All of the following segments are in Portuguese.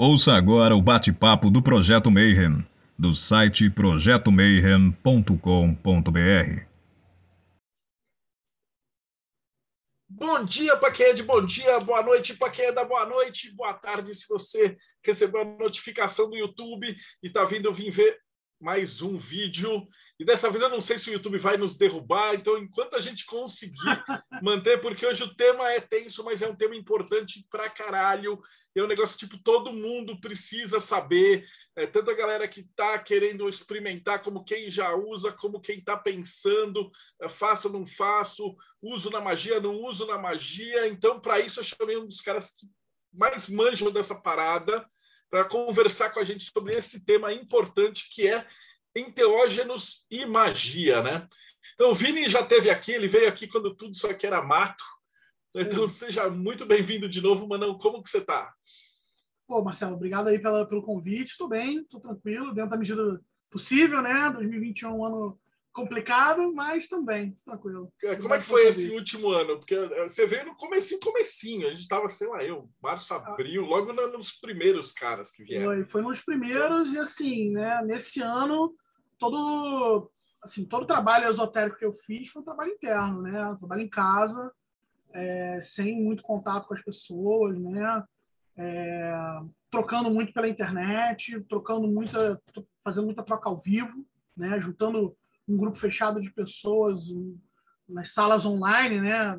Ouça agora o bate-papo do Projeto Mayhem, do site projetomayhem.com.br. Bom dia para quem é bom dia, boa noite para quem é boa noite, boa tarde se você recebeu a notificação do YouTube e está vindo vir ver mais um vídeo. E dessa vez eu não sei se o YouTube vai nos derrubar, então enquanto a gente conseguir manter, porque hoje o tema é tenso, mas é um tema importante pra caralho. É um negócio tipo todo mundo precisa saber, é, tanto a galera que está querendo experimentar, como quem já usa, como quem está pensando, é, faço ou não faço, uso na magia, não uso na magia. Então, para isso, eu chamei um dos caras que mais manjam dessa parada para conversar com a gente sobre esse tema importante que é enteógenos e magia, né? Então, o Vini já teve aqui, ele veio aqui quando tudo isso aqui era mato. Então, seja muito bem-vindo de novo, Manão. Como que você está? Pô, Marcelo, obrigado aí pela, pelo convite. Estou bem, estou tranquilo, dentro da medida possível, né? 2021 é um ano complicado, mas também tranquilo. Como é que foi esse último ano? Porque eh, você veio no comecinho, comecinho. A gente estava, sei lá, eu, março, abril, logo nos primeiros caras que vieram. Foi, foi nos primeiros e assim, né? Nesse ano, todo assim, todo trabalho esotérico que eu fiz foi um trabalho interno, né? Trabalho em casa, é, sem muito contato com as pessoas, né? É, trocando muito pela internet, trocando muita, fazendo muita troca ao vivo, né? Juntando um grupo fechado de pessoas nas salas online, né?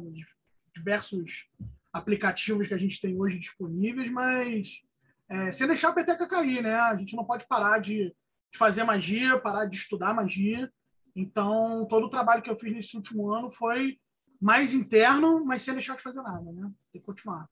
Diversos aplicativos que a gente tem hoje disponíveis, mas é, sem deixar a peteca cair, né? A gente não pode parar de, de fazer magia, parar de estudar magia. Então, todo o trabalho que eu fiz nesse último ano foi mais interno, mas sem deixar de fazer nada, né? Tem que continuar.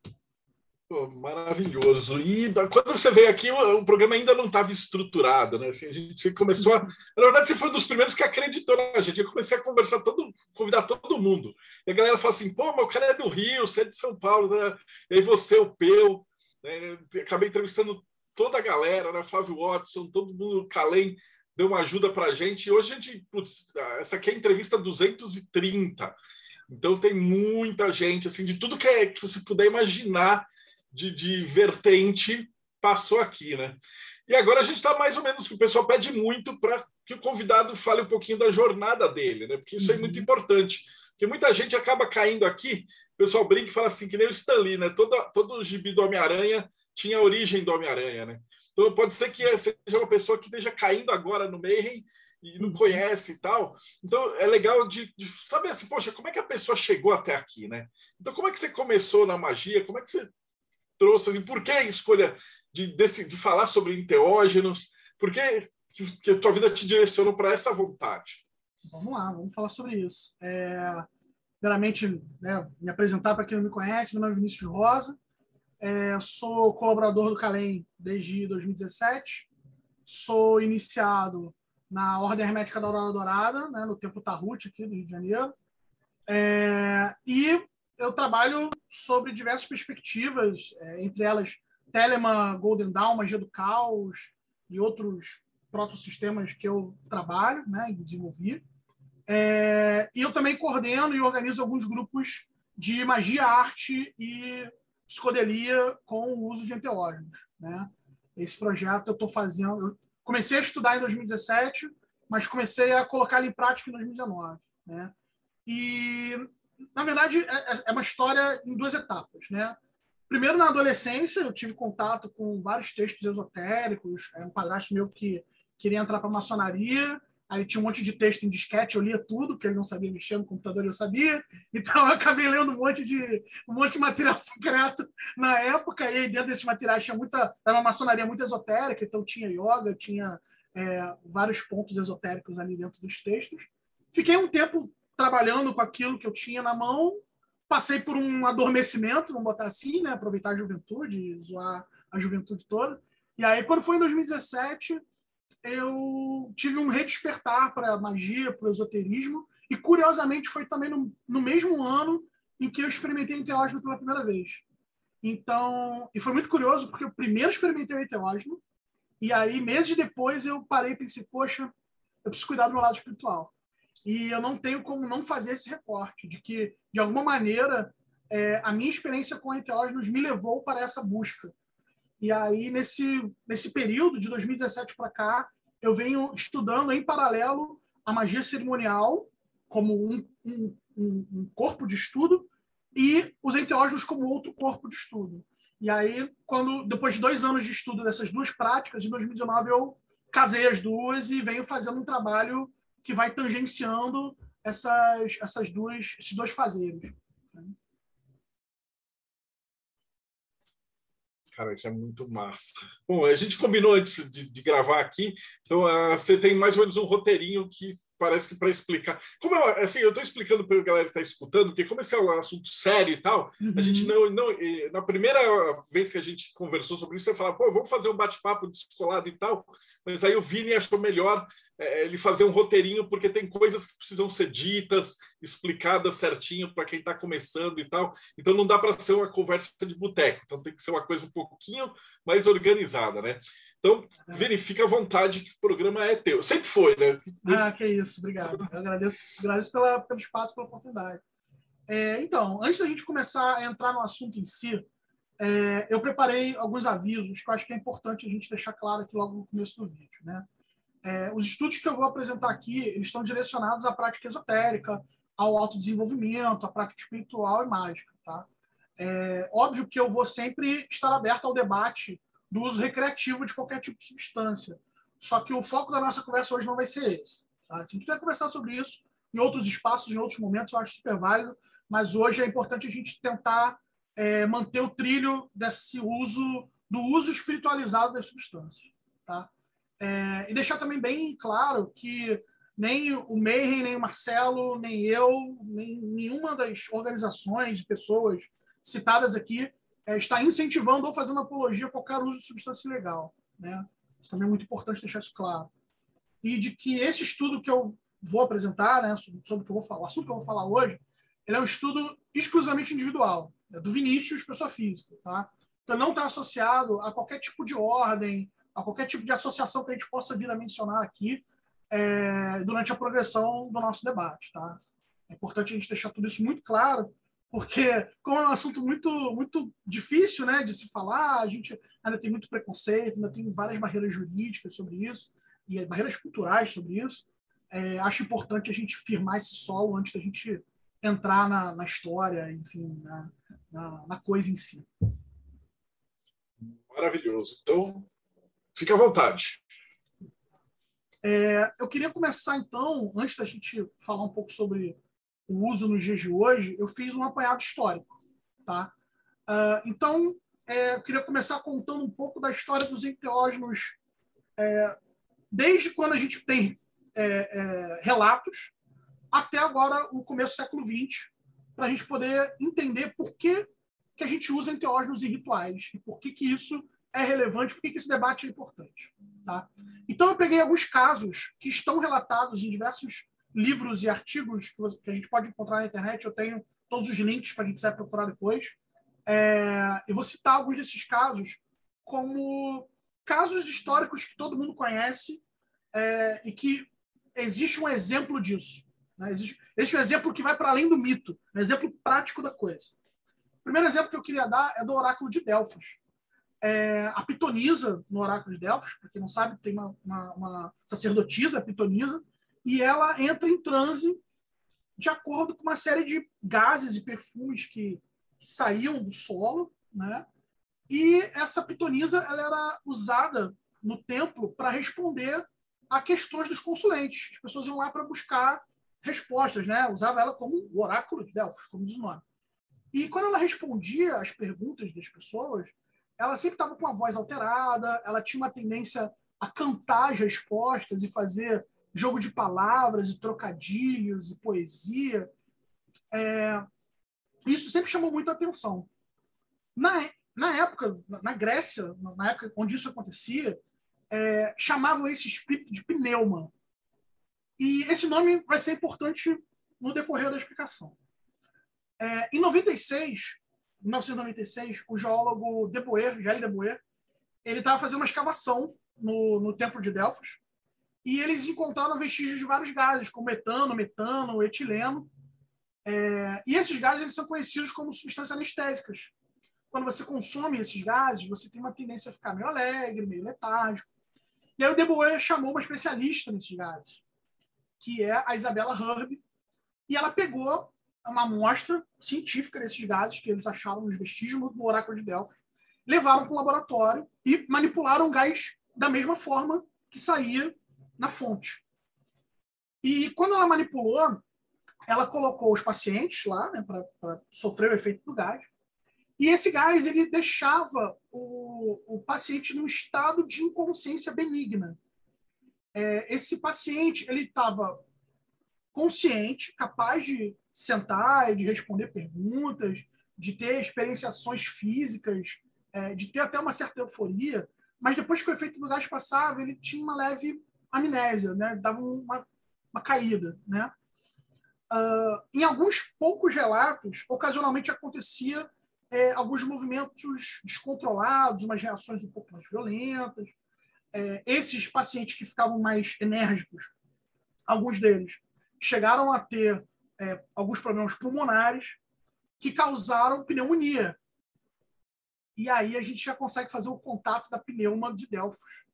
Maravilhoso. E quando você veio aqui, o, programa ainda não estava estruturado, né? Assim, a gente começou a... Na verdade, você foi um dos primeiros que acreditou na gente. Eu comecei a conversar, todo, convidar todo mundo. E a galera fala assim: pô, o cara é do Rio, você é de São Paulo, né? E aí você, o Peu. Né? Acabei entrevistando toda a galera, né? Flávio Watson, todo mundo, Calem, deu uma ajuda para a gente. E hoje a gente, putz, essa aqui é a entrevista 230. Então tem muita gente, assim, de tudo que, é, que você puder imaginar de, de vertente passou aqui, né? E agora a gente está mais ou menos, o pessoal pede muito para que o convidado fale um pouquinho da jornada dele, né? Porque isso é muito uhum. importante. Porque muita gente acaba caindo aqui, o pessoal brinca e fala assim, que nem o Stanley, né? Todo, todo o gibi do Homem-Aranha tinha a origem do Homem-Aranha, né? Então pode ser que seja uma pessoa que esteja caindo agora no Mayhem e não uhum. conhece e tal. Então é legal de, de, saber assim, poxa, como é que a pessoa chegou até aqui, né? Então como é que você começou na magia? Como é que você trouxe, assim, por que a escolha de, desse, de falar sobre enteógenos? Por que, que a tua vida te direcionou para essa vontade? Vamos lá, vamos falar sobre isso. É, primeiramente, né, me apresentar para quem não me conhece, meu nome é Vinícius Rosa, é, sou colaborador do Calem desde 2017, sou iniciado na Ordem Hermética da Aurora Dourada, né, no Templo Tarut, aqui do Rio de Janeiro, é, e eu trabalho sobre diversas perspectivas, é, entre elas Telemann, Golden Dawn, Magia do Caos e outros protosistemas que eu trabalho né, e desenvolvi. É, e eu também coordeno e organizo alguns grupos de magia, arte e psicodelia com o uso de enteógenos. Né? Esse projeto eu estou fazendo. Eu comecei a estudar em 2017, mas comecei a colocar ele em prática em 2019. Né? E na verdade, é, é, é uma história em duas etapas, né? Primeiro, na adolescência, eu tive contato com vários textos esotéricos. É um padrasto meu que queria entrar para maçonaria. Aí tinha um monte de texto em disquete, eu lia tudo, porque ele não sabia mexer no computador, eu sabia. Então eu acabei lendo um monte de um monte de material secreto na época. E dentro desses materiais tinha muita, era uma maçonaria muito esotérica, então tinha yoga, tinha é, vários pontos esotéricos ali dentro dos textos. Fiquei um tempo trabalhando com aquilo que eu tinha na mão, passei por um adormecimento, vamos botar assim, né? aproveitar a juventude, zoar a juventude toda. E aí, quando foi em 2017, eu tive um redespertar para magia, para o esoterismo, e curiosamente foi também no, no mesmo ano em que eu experimentei enteógeno pela primeira vez. Então, e foi muito curioso, porque eu primeiro experimentei o enteógeno, e aí, meses depois, eu parei e pensei, poxa, eu preciso cuidar do meu lado espiritual. E eu não tenho como não fazer esse recorte de que, de alguma maneira, é, a minha experiência com enteógenos me levou para essa busca. E aí, nesse, nesse período, de 2017 para cá, eu venho estudando em paralelo a magia cerimonial como um, um, um corpo de estudo e os enteógenos como outro corpo de estudo. E aí, quando depois de dois anos de estudo dessas duas práticas, em 2019 eu casei as duas e venho fazendo um trabalho que vai tangenciando essas, essas duas, esses dois fazeres. Cara, isso é muito massa. Bom, a gente combinou antes de, de gravar aqui, então uh, você tem mais ou menos um roteirinho que parece que para explicar. Como eu, assim, eu estou explicando para a galera que está escutando, porque como esse é um assunto sério e tal, uhum. a gente uhum. não, não. Na primeira vez que a gente conversou sobre isso, você falava, pô, vamos fazer um bate-papo descolado e tal, mas aí o Vini achou melhor é, ele fazer um roteirinho, porque tem coisas que precisam ser ditas, explicadas certinho para quem está começando e tal. Então não dá para ser uma conversa de boteco, então tem que ser uma coisa um pouquinho mais organizada, né? Então, verifica à vontade que o programa é teu. Sempre foi, né? Ah, que isso, obrigado. Eu agradeço, agradeço pela, pelo espaço, pela oportunidade. É, então, antes da gente começar a entrar no assunto em si, é, eu preparei alguns avisos que eu acho que é importante a gente deixar claro aqui logo no começo do vídeo. Né? É, os estudos que eu vou apresentar aqui eles estão direcionados à prática esotérica, ao autodesenvolvimento, à prática espiritual e mágica. Tá? É óbvio que eu vou sempre estar aberto ao debate do uso recreativo de qualquer tipo de substância. Só que o foco da nossa conversa hoje não vai ser esse. Tá? Se a gente vai conversar sobre isso em outros espaços, em outros momentos, eu acho super válido, mas hoje é importante a gente tentar é, manter o trilho desse uso, do uso espiritualizado das substâncias. Tá? É, e deixar também bem claro que nem o Mayhem, nem o Marcelo, nem eu, nem nenhuma das organizações, pessoas citadas aqui é, está incentivando ou fazendo apologia a qualquer uso de substância ilegal. Né? Isso também é muito importante deixar isso claro. E de que esse estudo que eu vou apresentar, né, sobre, sobre o que eu vou falar, o assunto que eu vou falar hoje, ele é um estudo exclusivamente individual, né, do Vinícius, pessoa física. Tá? Então, não está associado a qualquer tipo de ordem, a qualquer tipo de associação que a gente possa vir a mencionar aqui é, durante a progressão do nosso debate. Tá? É importante a gente deixar tudo isso muito claro, porque como é um assunto muito muito difícil né, de se falar, a gente ainda tem muito preconceito, ainda tem várias barreiras jurídicas sobre isso, e barreiras culturais sobre isso. É, acho importante a gente firmar esse solo antes da gente entrar na, na história, enfim, na, na, na, coisa em si. Maravilhoso. Então, fique à vontade. É, eu queria começar, então, antes da gente falar um pouco sobre o uso nos dias de hoje, eu fiz um apanhado histórico. Tá? Uh, então, é, eu queria começar contando um pouco da história dos enteógenos, é, desde quando a gente tem é, é relatos até agora, o começo do século XX, para a gente poder entender por que, que a gente usa enteógenos em rituais e por que, que isso é relevante, por que, esse debate é importante. Tá? Então, eu peguei alguns casos que estão relatados em diversos livros e artigos que a gente pode encontrar na internet. Eu tenho todos os links para quem quiser procurar depois. É, eu vou citar alguns desses casos como casos históricos que todo mundo conhece é, e que existe um exemplo disso. Né? Existe, existe um exemplo que vai para além do mito, um exemplo prático da coisa. O primeiro exemplo que eu queria dar é do oráculo de Delfos. É, a Pitonisa, no oráculo de Delfos, para quem não sabe, tem uma, uma, uma sacerdotisa, a Pitonisa, e ela entra em transe de acordo com uma série de gases e perfumes que, que saíam do solo, né? E essa pitonisa ela era usada no templo para responder a questões dos consulentes. As pessoas iam lá para buscar respostas, né? Usava ela como o oráculo de Delfos, como diz o nome. E quando ela respondia às perguntas das pessoas, ela sempre estava com a voz alterada, ela tinha uma tendência a cantar as respostas e fazer jogo de palavras e trocadilhos e poesia. É, isso sempre chamou muito a atenção. Na, na época, na Grécia, na época onde isso acontecia, é, chamavam esse espírito de pneuma. E esse nome vai ser importante no decorrer da explicação. É, em 96, 1996, o geólogo De Boer, Gilles De Boer, ele estava fazendo uma escavação no, no Templo de Delfos e eles encontraram vestígios de vários gases, como etano, metano, etileno. É, e esses gases eles são conhecidos como substâncias anestésicas. quando você consome esses gases, você tem uma tendência a ficar meio alegre, meio letárgico. E aí o Deboe chamou uma especialista nesses gases, que é a Isabela Herb, e ela pegou uma amostra científica desses gases que eles acharam nos vestígios do oráculo de Delfos, levaram para o laboratório e manipularam o gás da mesma forma que saía na fonte. E quando ela manipulou, ela colocou os pacientes lá né, para sofrer o efeito do gás. E esse gás ele deixava o, o paciente num estado de inconsciência benigna. É, esse paciente ele estava consciente, capaz de sentar e de responder perguntas, de ter experienciações físicas, é, de ter até uma certa euforia, mas depois que o efeito do gás passava, ele tinha uma leve amnésia, né? dava uma, uma caída. Né? Uh, em alguns poucos relatos, ocasionalmente acontecia é, alguns movimentos descontrolados, umas reações um pouco mais violentas. É, esses pacientes que ficavam mais enérgicos, alguns deles chegaram a ter é, alguns problemas pulmonares que causaram pneumonia. E aí a gente já consegue fazer o contato da pneuma de Delfos.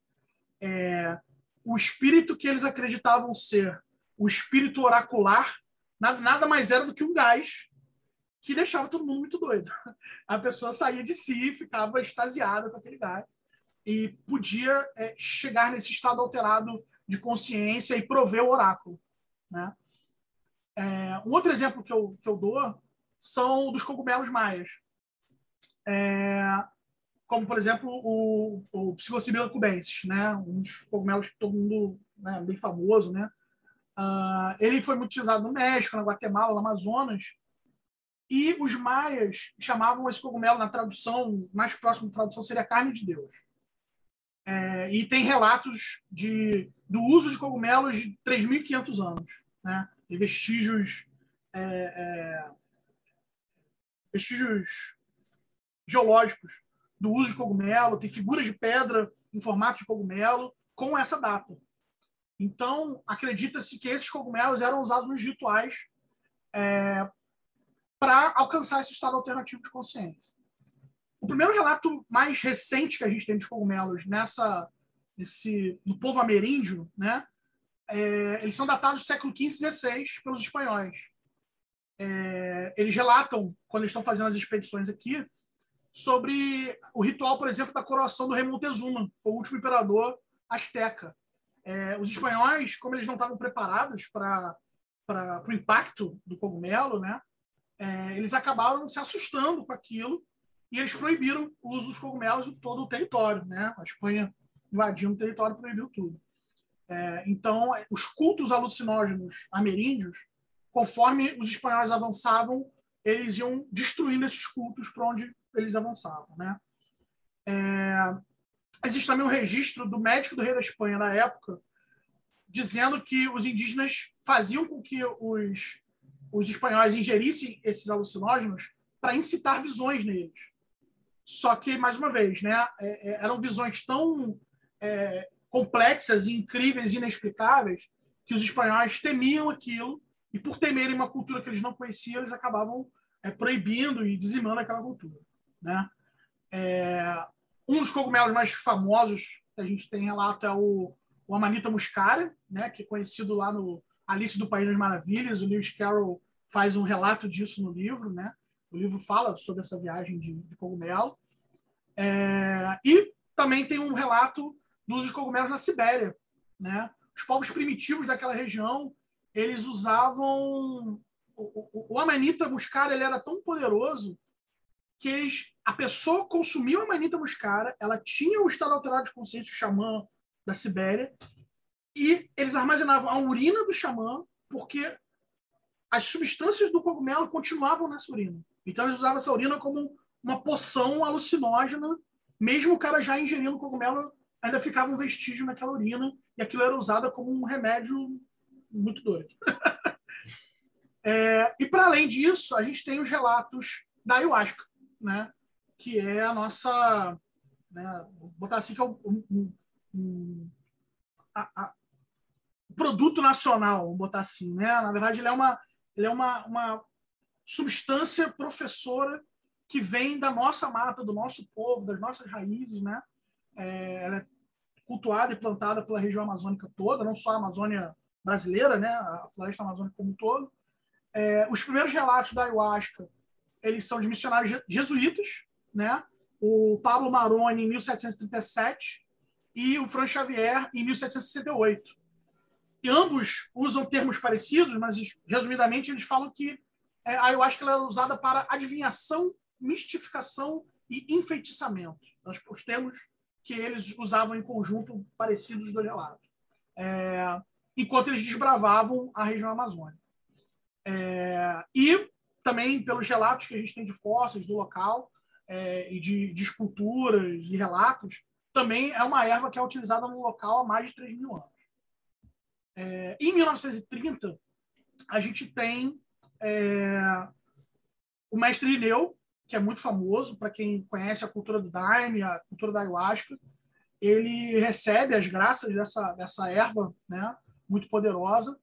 É, o espírito que eles acreditavam ser o espírito oracular nada mais era do que um gás que deixava todo mundo muito doido. A pessoa saía de si, ficava extasiada com aquele gás e podia é, chegar nesse estado alterado de consciência e prover o oráculo. Né? É, um outro exemplo que eu, que eu dou são dos cogumelos maias. É, como, por exemplo, o, o cubensis, né? um dos cogumelos que todo mundo, né, bem famoso. Né? Uh, ele foi muito utilizado no México, na Guatemala, no Amazonas. E os maias chamavam esse cogumelo, na tradução, mais próximo da tradução seria carne de Deus. É, e tem relatos de, do uso de cogumelos de 3.500 anos. Né? Tem vestígios, é, é, vestígios geológicos do uso de cogumelo, tem figuras de pedra em formato de cogumelo com essa data. Então, acredita-se que esses cogumelos eram usados nos rituais é, para alcançar esse estado alternativo de consciência. O primeiro relato mais recente que a gente tem dos cogumelos nessa, nesse, no povo ameríndio, né, é, eles são datados do século XV e XVI pelos espanhóis. É, eles relatam, quando estão fazendo as expedições aqui, sobre o ritual, por exemplo, da coroação do rei Montezuma, foi o último imperador asteca. É, os espanhóis, como eles não estavam preparados para o impacto do cogumelo, né, é, eles acabaram se assustando com aquilo e eles proibiram o uso dos cogumelos em todo o território. Né? A Espanha invadindo o território proibiu tudo. É, então, os cultos alucinógenos ameríndios, conforme os espanhóis avançavam, eles iam destruindo esses cultos para onde eles avançavam. Né? É, existe também um registro do médico do rei da Espanha na época, dizendo que os indígenas faziam com que os, os espanhóis ingerissem esses alucinógenos para incitar visões neles. Só que, mais uma vez, né, é, é eram visões tão é, complexas, incríveis inexplicáveis que os espanhóis temiam aquilo e por temerem uma cultura que eles não conheciam, eles acabavam é, proibindo e dizimando aquela cultura. Né? É, um dos cogumelos mais famosos que a gente tem relato é o, o Amanita muscaria, né, que é conhecido lá no Alice do País das Maravilhas. O Lewis Carroll faz um relato disso no livro. Né? O livro fala sobre essa viagem de, de cogumelo. É, e também tem um relato do uso de cogumelos na Sibéria. Né? Os povos primitivos daquela região eles usavam o, Amanita muscara ele era tão poderoso que eles, a pessoa consumia a Amanita muscara, ela tinha o estado alterado de consciência, o xamã da Sibéria, e eles armazenavam a urina do xamã, porque as substâncias do cogumelo continuavam nessa urina. Então eles usavam essa urina como uma poção alucinógena, mesmo o cara já ingerindo cogumelo, ainda ficava um vestígio naquela urina e aquilo era usado como um remédio muito doido. é, e para além disso, a gente tem os relatos da ayahuasca, né? que é a nossa. Né, vou botar assim que é um, um, um a, a, produto nacional, botar assim. Né? Na verdade, ele é uma, ele é uma, uma substância professora que vem da nossa mata, do nosso povo, das nossas raízes, né? É, ela é cultuada e plantada pela região amazônica toda, não só a Amazônia brasileira, né? A floresta amazônica como um todo. É, os primeiros relatos da ayahuasca, eles são de missionários jesuítas, né? O Pablo Maroni em 1737 e o Franz Xavier em 1768. E ambos usam termos parecidos, mas resumidamente eles falam que é, a ayahuasca era usada para adivinhação, mistificação e enfeitiçamento. Os termos que eles usavam em conjunto parecidos do relato. É, enquanto eles desbravavam a região amazônica. É, e também pelos relatos que a gente tem de fósseis do local é, e de, de, esculturas e relatos, também é uma erva que é utilizada no local há mais de 3 mil anos. É, em 1930, a gente tem é, o mestre Lineu, que é muito famoso para quem conhece a cultura do Daime, a cultura da ayahuasca. Ele recebe as graças dessa, dessa erva né, muito poderosa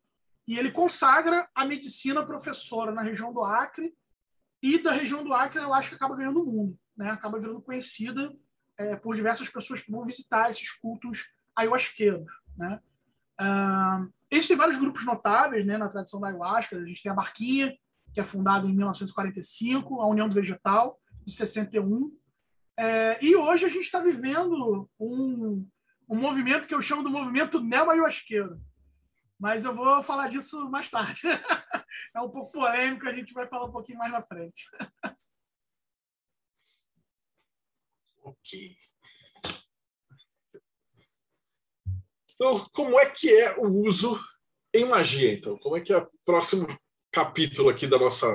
e ele consagra a medicina professora na região do Acre e da região do Acre acho que acaba ganhando o mundo, né? acaba virando conhecida é, por diversas pessoas que vão visitar esses cultos ayahuasqueiros. Né? Uh, existem vários grupos notáveis né, na tradição da ayahuasca. A gente tem a Barquinha, que é fundada em 1945, a União do Vegetal, de 61. É, e hoje a gente está vivendo um, um movimento que eu chamo do movimento neo-ayahuasqueiro. Mas eu vou falar disso mais tarde. é um pouco polêmico, a gente vai falar um pouquinho mais na frente. ok. Então, como é que é o uso em magia, então? Como é que é o próximo capítulo aqui da nossa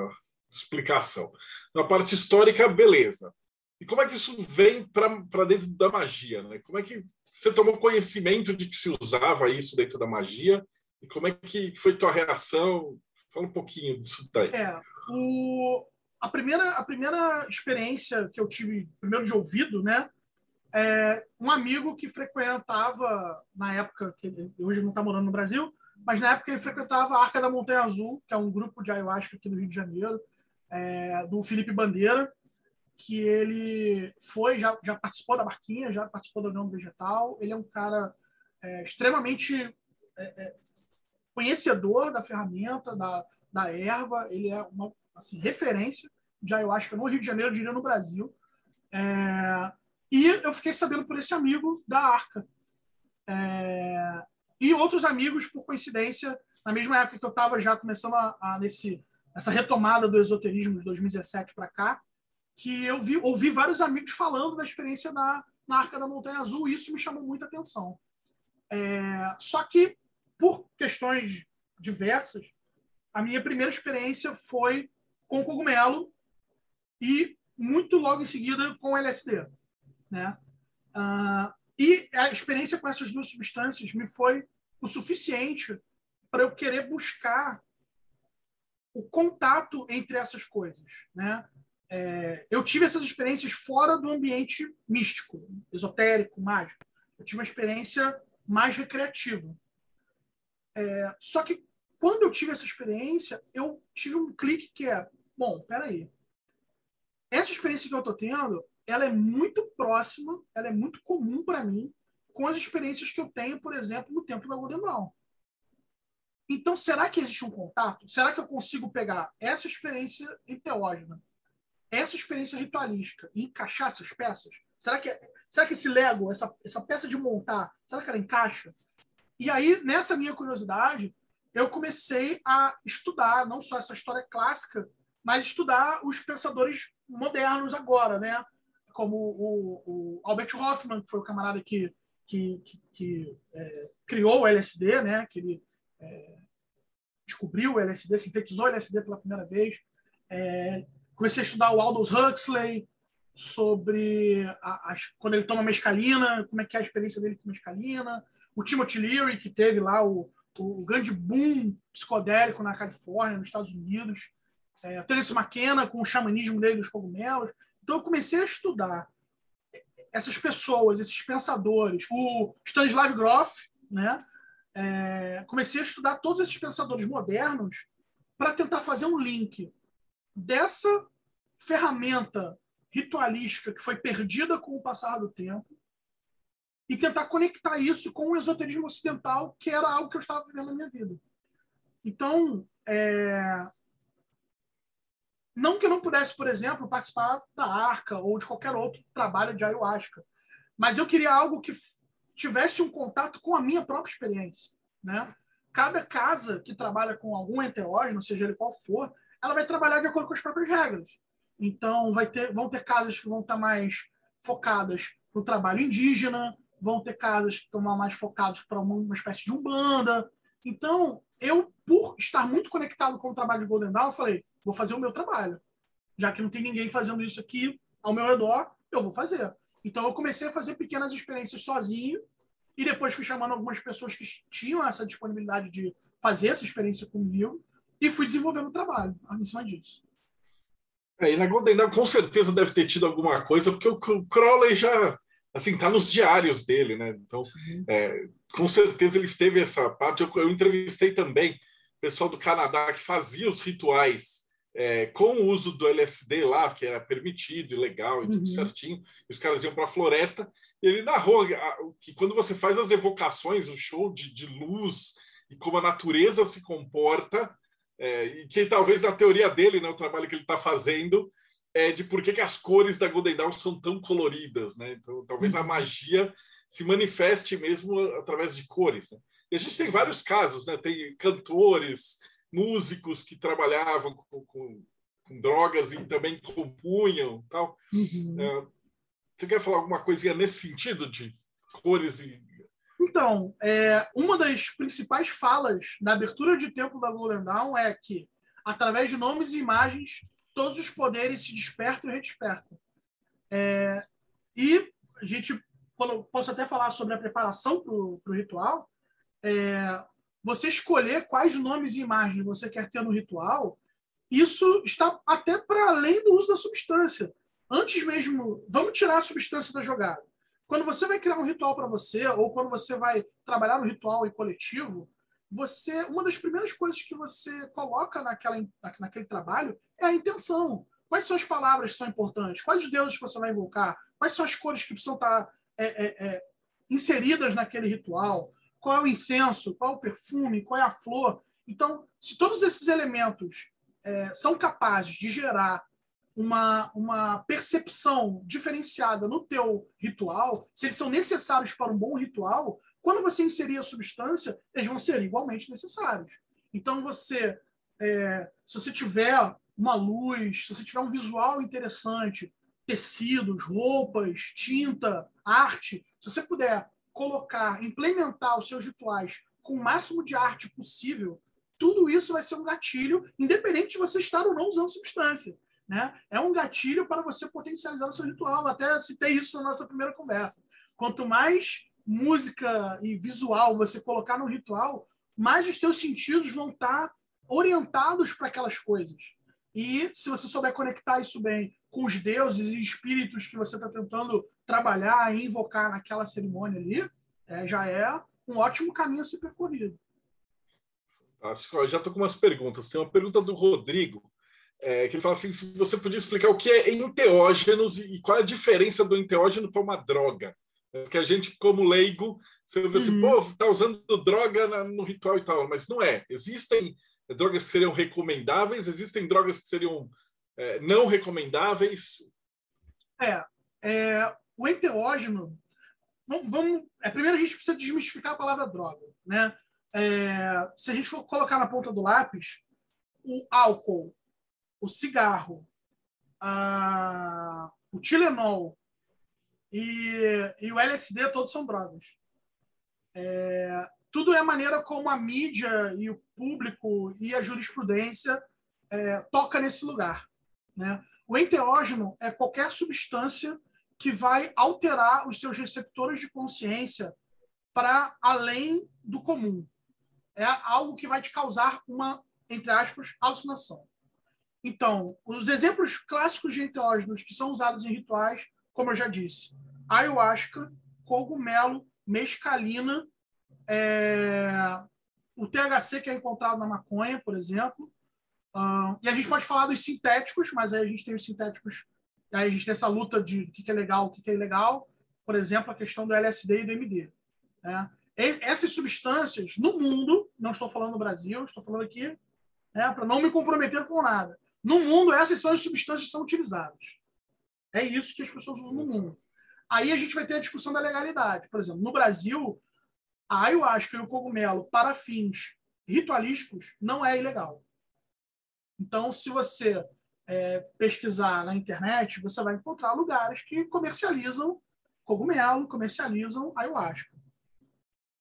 explicação? Na parte histórica, beleza. E como é que isso vem para dentro da magia? Né? Como é que você tomou conhecimento de que se usava isso dentro da magia? E como é que foi tua reação? Fala um pouquinho disso daí. É, o, a, primeira, a primeira experiência que eu tive, primeiro de ouvido, né? é, um amigo que frequentava, na época, que hoje não está morando no Brasil, mas na época ele frequentava a Arca da Montanha Azul, que é um grupo de ayahuasca aqui no Rio de Janeiro, é, do Felipe Bandeira, que ele foi, já, já participou da barquinha, já participou da União Vegetal. Ele é um cara é, extremamente é, é, conhecedor da ferramenta, da, da erva. Ele é uma assim, referência de ayahuasca no Rio de Janeiro, diria no Brasil. É, e eu fiquei sabendo por esse amigo da Arca. É... E outros amigos, por coincidência, na mesma época que eu estava já começando a, a, nesse, essa retomada do esoterismo de 2017 para cá, que eu vi, ouvi vários amigos falando da experiência na, na Arca da Montanha Azul, e isso me chamou muita atenção. É... Só que, por questões diversas, a minha primeira experiência foi com cogumelo e muito logo em seguida com LSD. Né? Uh, e a experiência com essas duas substâncias me foi o suficiente para eu querer buscar o contato entre essas coisas. Né? É, eu tive essas experiências fora do ambiente místico, esotérico, mágico. Eu tive uma experiência mais recreativa. É, só que quando eu tive essa experiência, eu tive um clique que é, bom, peraí, essa experiência que eu estou tendo, ela é muito próxima, ela é muito comum para mim com as experiências que eu tenho, por exemplo, no tempo da Golden Dawn. Então, será que existe um contato? Será que eu consigo pegar essa experiência enteógena, essa experiência ritualística e encaixar essas peças? Será que, será que esse Lego, essa, essa peça de montar, será que ela encaixa? E aí, nessa minha curiosidade, eu comecei a estudar não só essa história clássica, mas estudar os pensadores modernos agora, né? como o, o Albert Hoffman, que foi o camarada que, que, que, que é, criou o LSD, né? que ele é, descobriu o LSD, sintetizou o LSD pela primeira vez. É, comecei a estudar o Aldous Huxley sobre a, a, quando ele toma mescalina, como é que é a experiência dele com mescalina. O Timothy Leary, que teve lá o, o grande boom psicodélico na Califórnia, nos Estados Unidos. É, Terence McKenna, com o xamanismo dele dos cogumelos. Então eu comecei a estudar essas pessoas, esses pensadores, o Stanislav Grof, né? É, comecei a estudar todos esses pensadores modernos para tentar fazer um link dessa ferramenta ritualística que foi perdida com o passar do tempo e tentar conectar isso com o esoterismo ocidental, que era algo que eu estava vivendo na minha vida. Então, é... não que eu não pudesse, por exemplo, participar da Arca ou de qualquer outro trabalho de ayahuasca, mas eu queria algo que tivesse um contato com a minha própria experiência, né? Cada casa que trabalha com algum enteógeno, seja ele qual for, ela vai trabalhar de acordo com as próprias regras. Então, vai ter, vão ter casas que vão estar mais focadas no trabalho indígena, vão ter casas que estão mais focadas para uma espécie de umbanda. Então, eu, por estar muito conectado com o trabalho de Golden Dawn, eu falei, vou fazer o meu trabalho. Já que não tem ninguém fazendo isso aqui ao meu redor, eu vou fazer. Então, eu comecei a fazer pequenas experiências sozinho e depois fui chamando algumas pessoas que tinham essa disponibilidade de fazer essa experiência comigo e fui desenvolvendo o trabalho em cima disso. É, e na Golden Dawn com certeza deve ter tido alguma coisa, porque o Crowley já assim tá nos diários dele, né? Então, é, com certeza ele teve essa parte. Eu, eu, entrevistei também pessoal do Canadá que fazia os rituais é, com o uso do LSD lá, que era permitido e legal e tudo uhum. certinho. E os caras iam para a floresta. E ele narrou que quando você faz as evocações, o show de, de luz e como a natureza se comporta, é, e que talvez na teoria dele, né, o trabalho que ele está fazendo, é de por que, que as cores da Golden Dawn são tão coloridas. Né? Então, talvez a uhum. magia se manifeste mesmo através de cores. Né? E a gente tem vários casos, né? tem cantores, músicos que trabalhavam com, com, com drogas e também compunham. Tal. Uhum. É, você quer falar alguma coisinha nesse sentido de cores e então, é, uma das principais falas da abertura de Templo da Golden Dawn é que, através de nomes e imagens, todos os poderes se despertam e redespertam. É, e a gente, quando, posso até falar sobre a preparação para o ritual, é, você escolher quais nomes e imagens você quer ter no ritual, isso está até para além do uso da substância. Antes mesmo, vamos tirar a substância da jogada. Quando você vai criar um ritual para você, ou quando você vai trabalhar no ritual e coletivo, você uma das primeiras coisas que você coloca naquela, naquele trabalho é a intenção. Quais são as palavras que são importantes? Quais os deuses que você vai invocar? Quais são as cores que precisam estar é, é, é, inseridas naquele ritual? Qual é o incenso? Qual é o perfume? Qual é a flor? Então, se todos esses elementos é, são capazes de gerar uma, uma percepção diferenciada no teu ritual, se eles são necessários para um bom ritual, quando você inserir a substância, eles vão ser igualmente necessários. Então, você, é, se você tiver uma luz, se você tiver um visual interessante, tecidos, roupas, tinta, arte, se você puder colocar, implementar os seus rituais com o máximo de arte possível, tudo isso vai ser um gatilho, independente de você estar ou não usando substância. Né? É um gatilho para você potencializar o seu ritual. Até citei isso na nossa primeira conversa. Quanto mais música e visual você colocar no ritual, mais os teus sentidos vão estar orientados para aquelas coisas. E se você souber conectar isso bem com os deuses e espíritos que você está tentando trabalhar e invocar naquela cerimônia ali, é, já é um ótimo caminho a ser percorrido. Fantástico. já estou com umas perguntas. Tem uma pergunta do Rodrigo é, que ele fala assim: se você podia explicar o que é enteógenos e qual é a diferença do enteógeno para uma droga. É, porque a gente, como leigo, você vê assim, uhum. pô, tá usando droga no ritual e tal, mas não é. Existem drogas que seriam recomendáveis, existem drogas que seriam é, não recomendáveis. É, é o enteógeno. Vamos, vamos, é, primeiro a gente precisa desmistificar a palavra droga, né? É, se a gente for colocar na ponta do lápis, o álcool o cigarro, a, o Tilenol e, e o LSD todos são drogas. É, tudo é a maneira como a mídia e o público e a jurisprudência é, toca nesse lugar. Né? O enteógeno é qualquer substância que vai alterar os seus receptores de consciência para além do comum. É algo que vai te causar uma, entre aspas, alucinação. Então, os exemplos clássicos de enteógenos que são usados em rituais, como eu já disse, ayahuasca, cogumelo, mescalina, é... o THC que é encontrado na maconha, por exemplo. Uh, e a gente pode falar dos sintéticos, mas aí a gente tem os sintéticos Aí a gente tem essa luta de o que é legal, o que é ilegal. Por exemplo, a questão do LSD e do MD. Né? essas substâncias, no mundo, não estou falando no Brasil, estou falando aqui né, para não me comprometer com nada. No mundo, essas são as substâncias que são utilizadas. É isso que as pessoas usam no mundo. Aí a gente vai ter a discussão da legalidade. Por exemplo, no Brasil, a ayahuasca e o cogumelo, para fins ritualísticos, não é ilegal. Então, se você é, pesquisar na internet, você vai encontrar lugares que comercializam cogumelo, comercializam ayahuasca.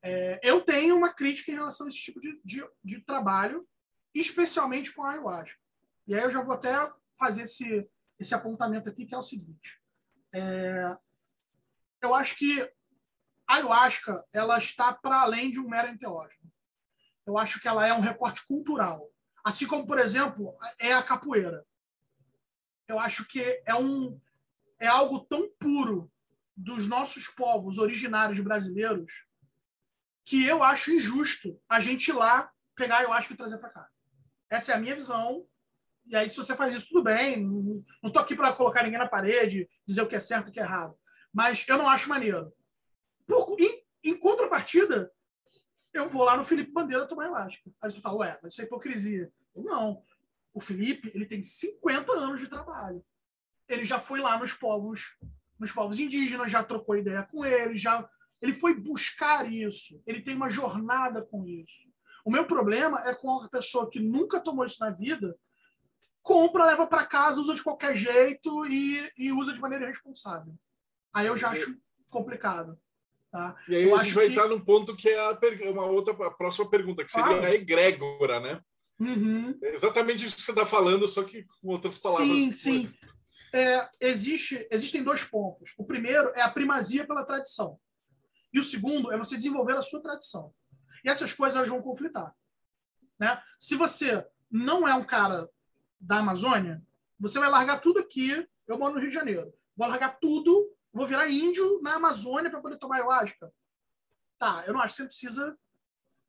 É, eu tenho uma crítica em relação a esse tipo de, de, de, trabalho, especialmente com a ayahuasca. E aí eu já vou até fazer esse, esse apontamento aqui, que é o seguinte. É, eu acho que a ayahuasca ela está para além de um mero enteógeno. Eu acho que ela é um recorte cultural. Assim como, por exemplo, é a capoeira. Eu acho que é, um, é algo tão puro dos nossos povos originários brasileiros que eu acho injusto a gente ir lá pegar eu acho e trazer para cá. Essa é a minha visão. E aí, se você faz isso, tudo bem. Não estou aqui para colocar ninguém na parede, dizer o que é certo e o que é errado. Mas eu não acho maneiro. Por, em, em, contrapartida, eu vou lá no Felipe Bandeira tomar elástica. Aí você fala, ué, mas isso é hipocrisia. Eu, não. O Felipe, ele tem 50 anos de trabalho. Ele já foi lá nos povos, nos povos indígenas, já trocou ideia com eles, já ele foi buscar isso. Ele tem uma jornada com isso. O meu problema é com a pessoa que nunca tomou isso na vida, compra, leva para casa, usa de qualquer jeito e, e, usa de maneira irresponsável. Aí eu já acho complicado. Tá? E aí eu a gente vai que... entrar num ponto que é a uma outra a próxima pergunta, que seria ah. a egrégora, né? Uhum. É exatamente isso que você está falando, só que com outras palavras. Sim, sim. É, existe, existem dois pontos. O primeiro é a primazia pela tradição. E o segundo é você desenvolver a sua tradição. E essas coisas elas vão conflitar. Né? Se você não é um cara da Amazônia, você vai largar tudo aqui. Eu moro no Rio de Janeiro. Vou largar tudo, vou virar índio na Amazônia para poder tomar ayahuasca. Tá, eu não acho que você precisa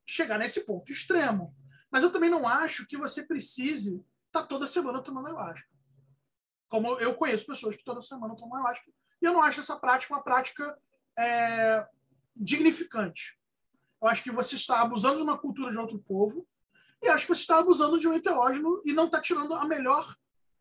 chegar nesse ponto extremo. Mas eu também não acho que você precise estar tá toda semana tomando ayahuasca. Como eu conheço pessoas que toda semana tomam ayahuasca. E eu não acho essa prática uma prática é, dignificante. Eu acho que você está abusando de uma cultura de outro povo e acho que você está abusando de um enteógeno e não está tirando a melhor,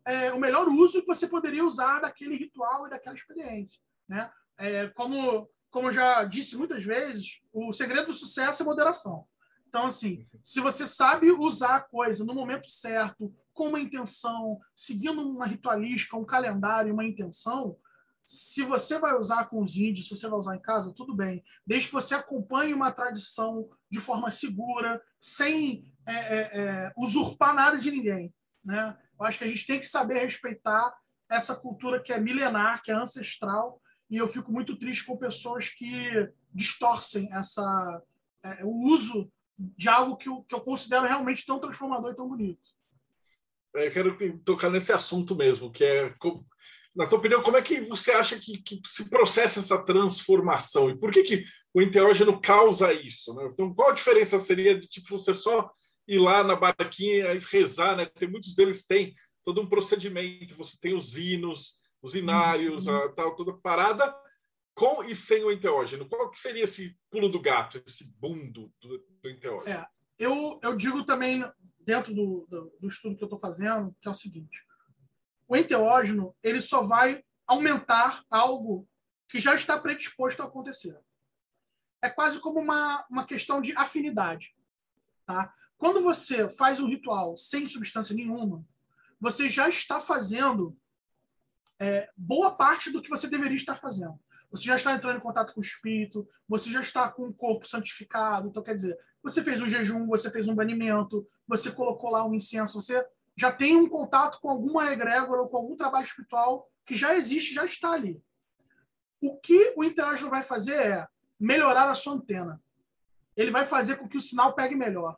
é, o melhor uso que você poderia usar daquele ritual e daquela experiência. Né? É, como, como já disse muitas vezes, o segredo do sucesso é moderação. Então, assim, se você sabe usar a coisa no momento certo, com uma intenção, seguindo uma ritualística, um calendário, uma intenção, se você vai usar com os índios, se você vai usar em casa, tudo bem. Desde que você acompanhe uma tradição de forma segura, sem é, é, é, usurpar nada de ninguém. Né? Eu acho que a gente tem que saber respeitar essa cultura que é milenar, que é ancestral, e eu fico muito triste com pessoas que distorcem essa, é, o uso de algo que eu, que eu considero realmente tão transformador e tão bonito. Eu quero tocar nesse assunto mesmo, que é na tua opinião, como é que você acha que, que, se processa essa transformação? E por que, que o enteógeno causa isso? Né? Então, qual a diferença seria de tipo, você só ir lá na barquinha e rezar? Né? Tem, muitos deles têm todo um procedimento, você tem os hinos, os inários, uhum. a, tal, toda parada, com e sem o enteógeno. Qual que seria esse pulo do gato, esse boom do, do, do enteógeno? É, eu, eu digo também, dentro do, do, do estudo que eu estou fazendo, que é o seguinte o enteógeno ele só vai aumentar algo que já está predisposto a acontecer. É quase como uma, uma questão de afinidade. Tá? Quando você faz um ritual sem substância nenhuma, você já está fazendo é, boa parte do que você deveria estar fazendo. Você já está entrando em contato com o espírito, você já está com o corpo santificado. Então, quer dizer, você fez um jejum, você fez um banimento, você colocou lá um incenso, você já tem um contato com alguma egrégora ou com algum trabalho espiritual que já existe, já está ali. O que o interagir vai fazer é melhorar a sua antena. Ele vai fazer com que o sinal pegue melhor.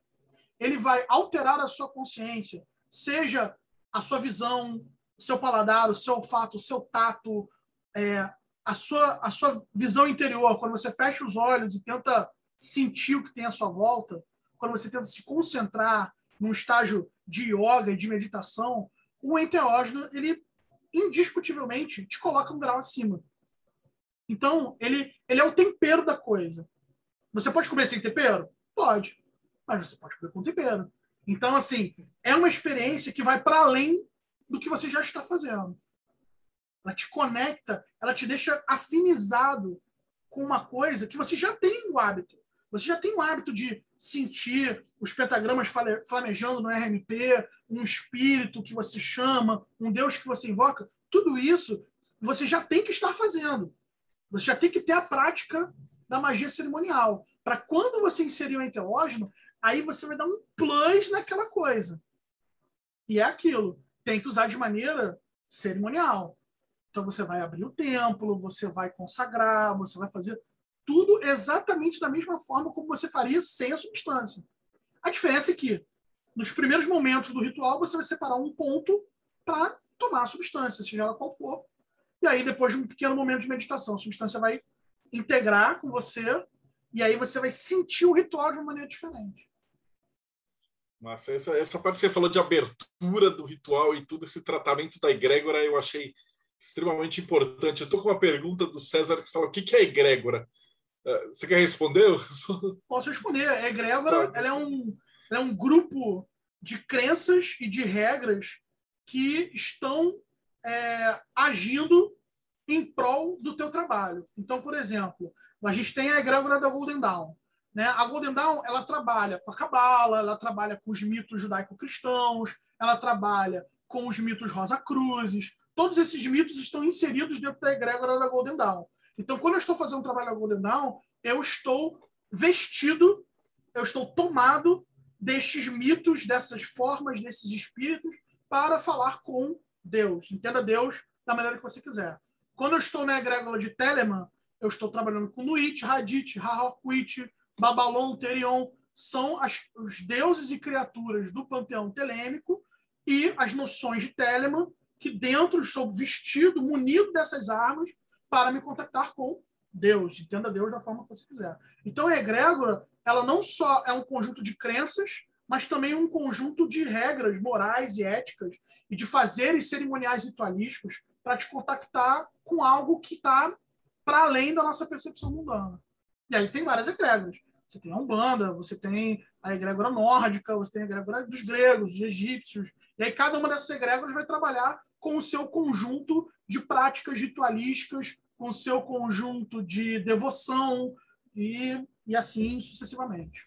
Ele vai alterar a sua consciência, seja a sua visão, o seu paladar, o seu olfato, o seu tato, é, a, sua, a sua visão interior. Quando você fecha os olhos e tenta sentir o que tem à sua volta, quando você tenta se concentrar num estágio de yoga e de meditação, o enteógeno ele indiscutivelmente te coloca um grau acima. Então, ele, ele é o tempero da coisa. Você pode comer sem tempero? Pode. Mas você pode comer com tempero. Então, assim, é uma experiência que vai para além do que você já está fazendo. Ela te conecta, ela te deixa afinizado com uma coisa que você já tem o hábito. Você já tem o hábito de sentir os pentagramas flamejando no RMP, um espírito que você chama, um Deus que você invoca. Tudo isso você já tem que estar fazendo. Você já tem que ter a prática da magia cerimonial. Para quando você inserir o enteógeno, aí você vai dar um plus naquela coisa. E é aquilo. Tem que usar de maneira cerimonial. Então você vai abrir o templo, você vai consagrar, você vai fazer tudo exatamente da mesma forma como você faria sem a substância. A diferença é que, nos primeiros momentos do ritual, você vai separar um ponto para tomar a substância, seja ela qual for. E aí, depois de um pequeno momento de meditação, a substância vai integrar com você, e aí você vai sentir o ritual de uma maneira diferente. Massa, essa, essa parte que você falou de abertura do ritual e tudo esse tratamento da egrégora, eu achei extremamente importante. Eu estou com uma pergunta do César que fala: o que, que é egrégora? É, você quer responder? Posso responder. A egrégora tá. ela é, um, ela é um grupo de crenças e de regras que estão é, agindo em prol do teu trabalho. Então, por exemplo, a gente tem a egrégora da Golden Dawn. Né? A Golden Dawn ela trabalha com a cabala, ela trabalha com os mitos judaico-cristãos, ela trabalha com os mitos Rosa Cruzes. Todos esses mitos estão inseridos dentro da egrégora da Golden Dawn. Então, quando eu estou fazendo um trabalho da Golden Dawn, eu estou vestido, eu estou tomado destes mitos, dessas formas, desses espíritos, para falar com Deus. Entenda Deus da maneira que você quiser. Quando eu estou na egrégora de Telemann, eu estou trabalhando com Nuit, Hadith, Hahokwit, Babalon, Terion. São as, os deuses e criaturas do panteão telêmico e as noções de Telemann, que dentro estou vestido, munido dessas armas, para me contactar com Deus. Entenda Deus da forma que você quiser. Então, a egrégora, ela não só é um conjunto de crenças, mas também um conjunto de regras morais e éticas e de fazeres cerimoniais ritualísticos para te contactar com algo que está para além da nossa percepção mundana. E aí tem várias egrégoras. Você tem a Umbanda, você tem a egrégora nórdica, você tem a egrégora dos gregos, dos egípcios. E aí cada uma dessas egrégoras vai trabalhar com o seu conjunto de práticas ritualísticas, com o seu conjunto de devoção e, e assim sucessivamente.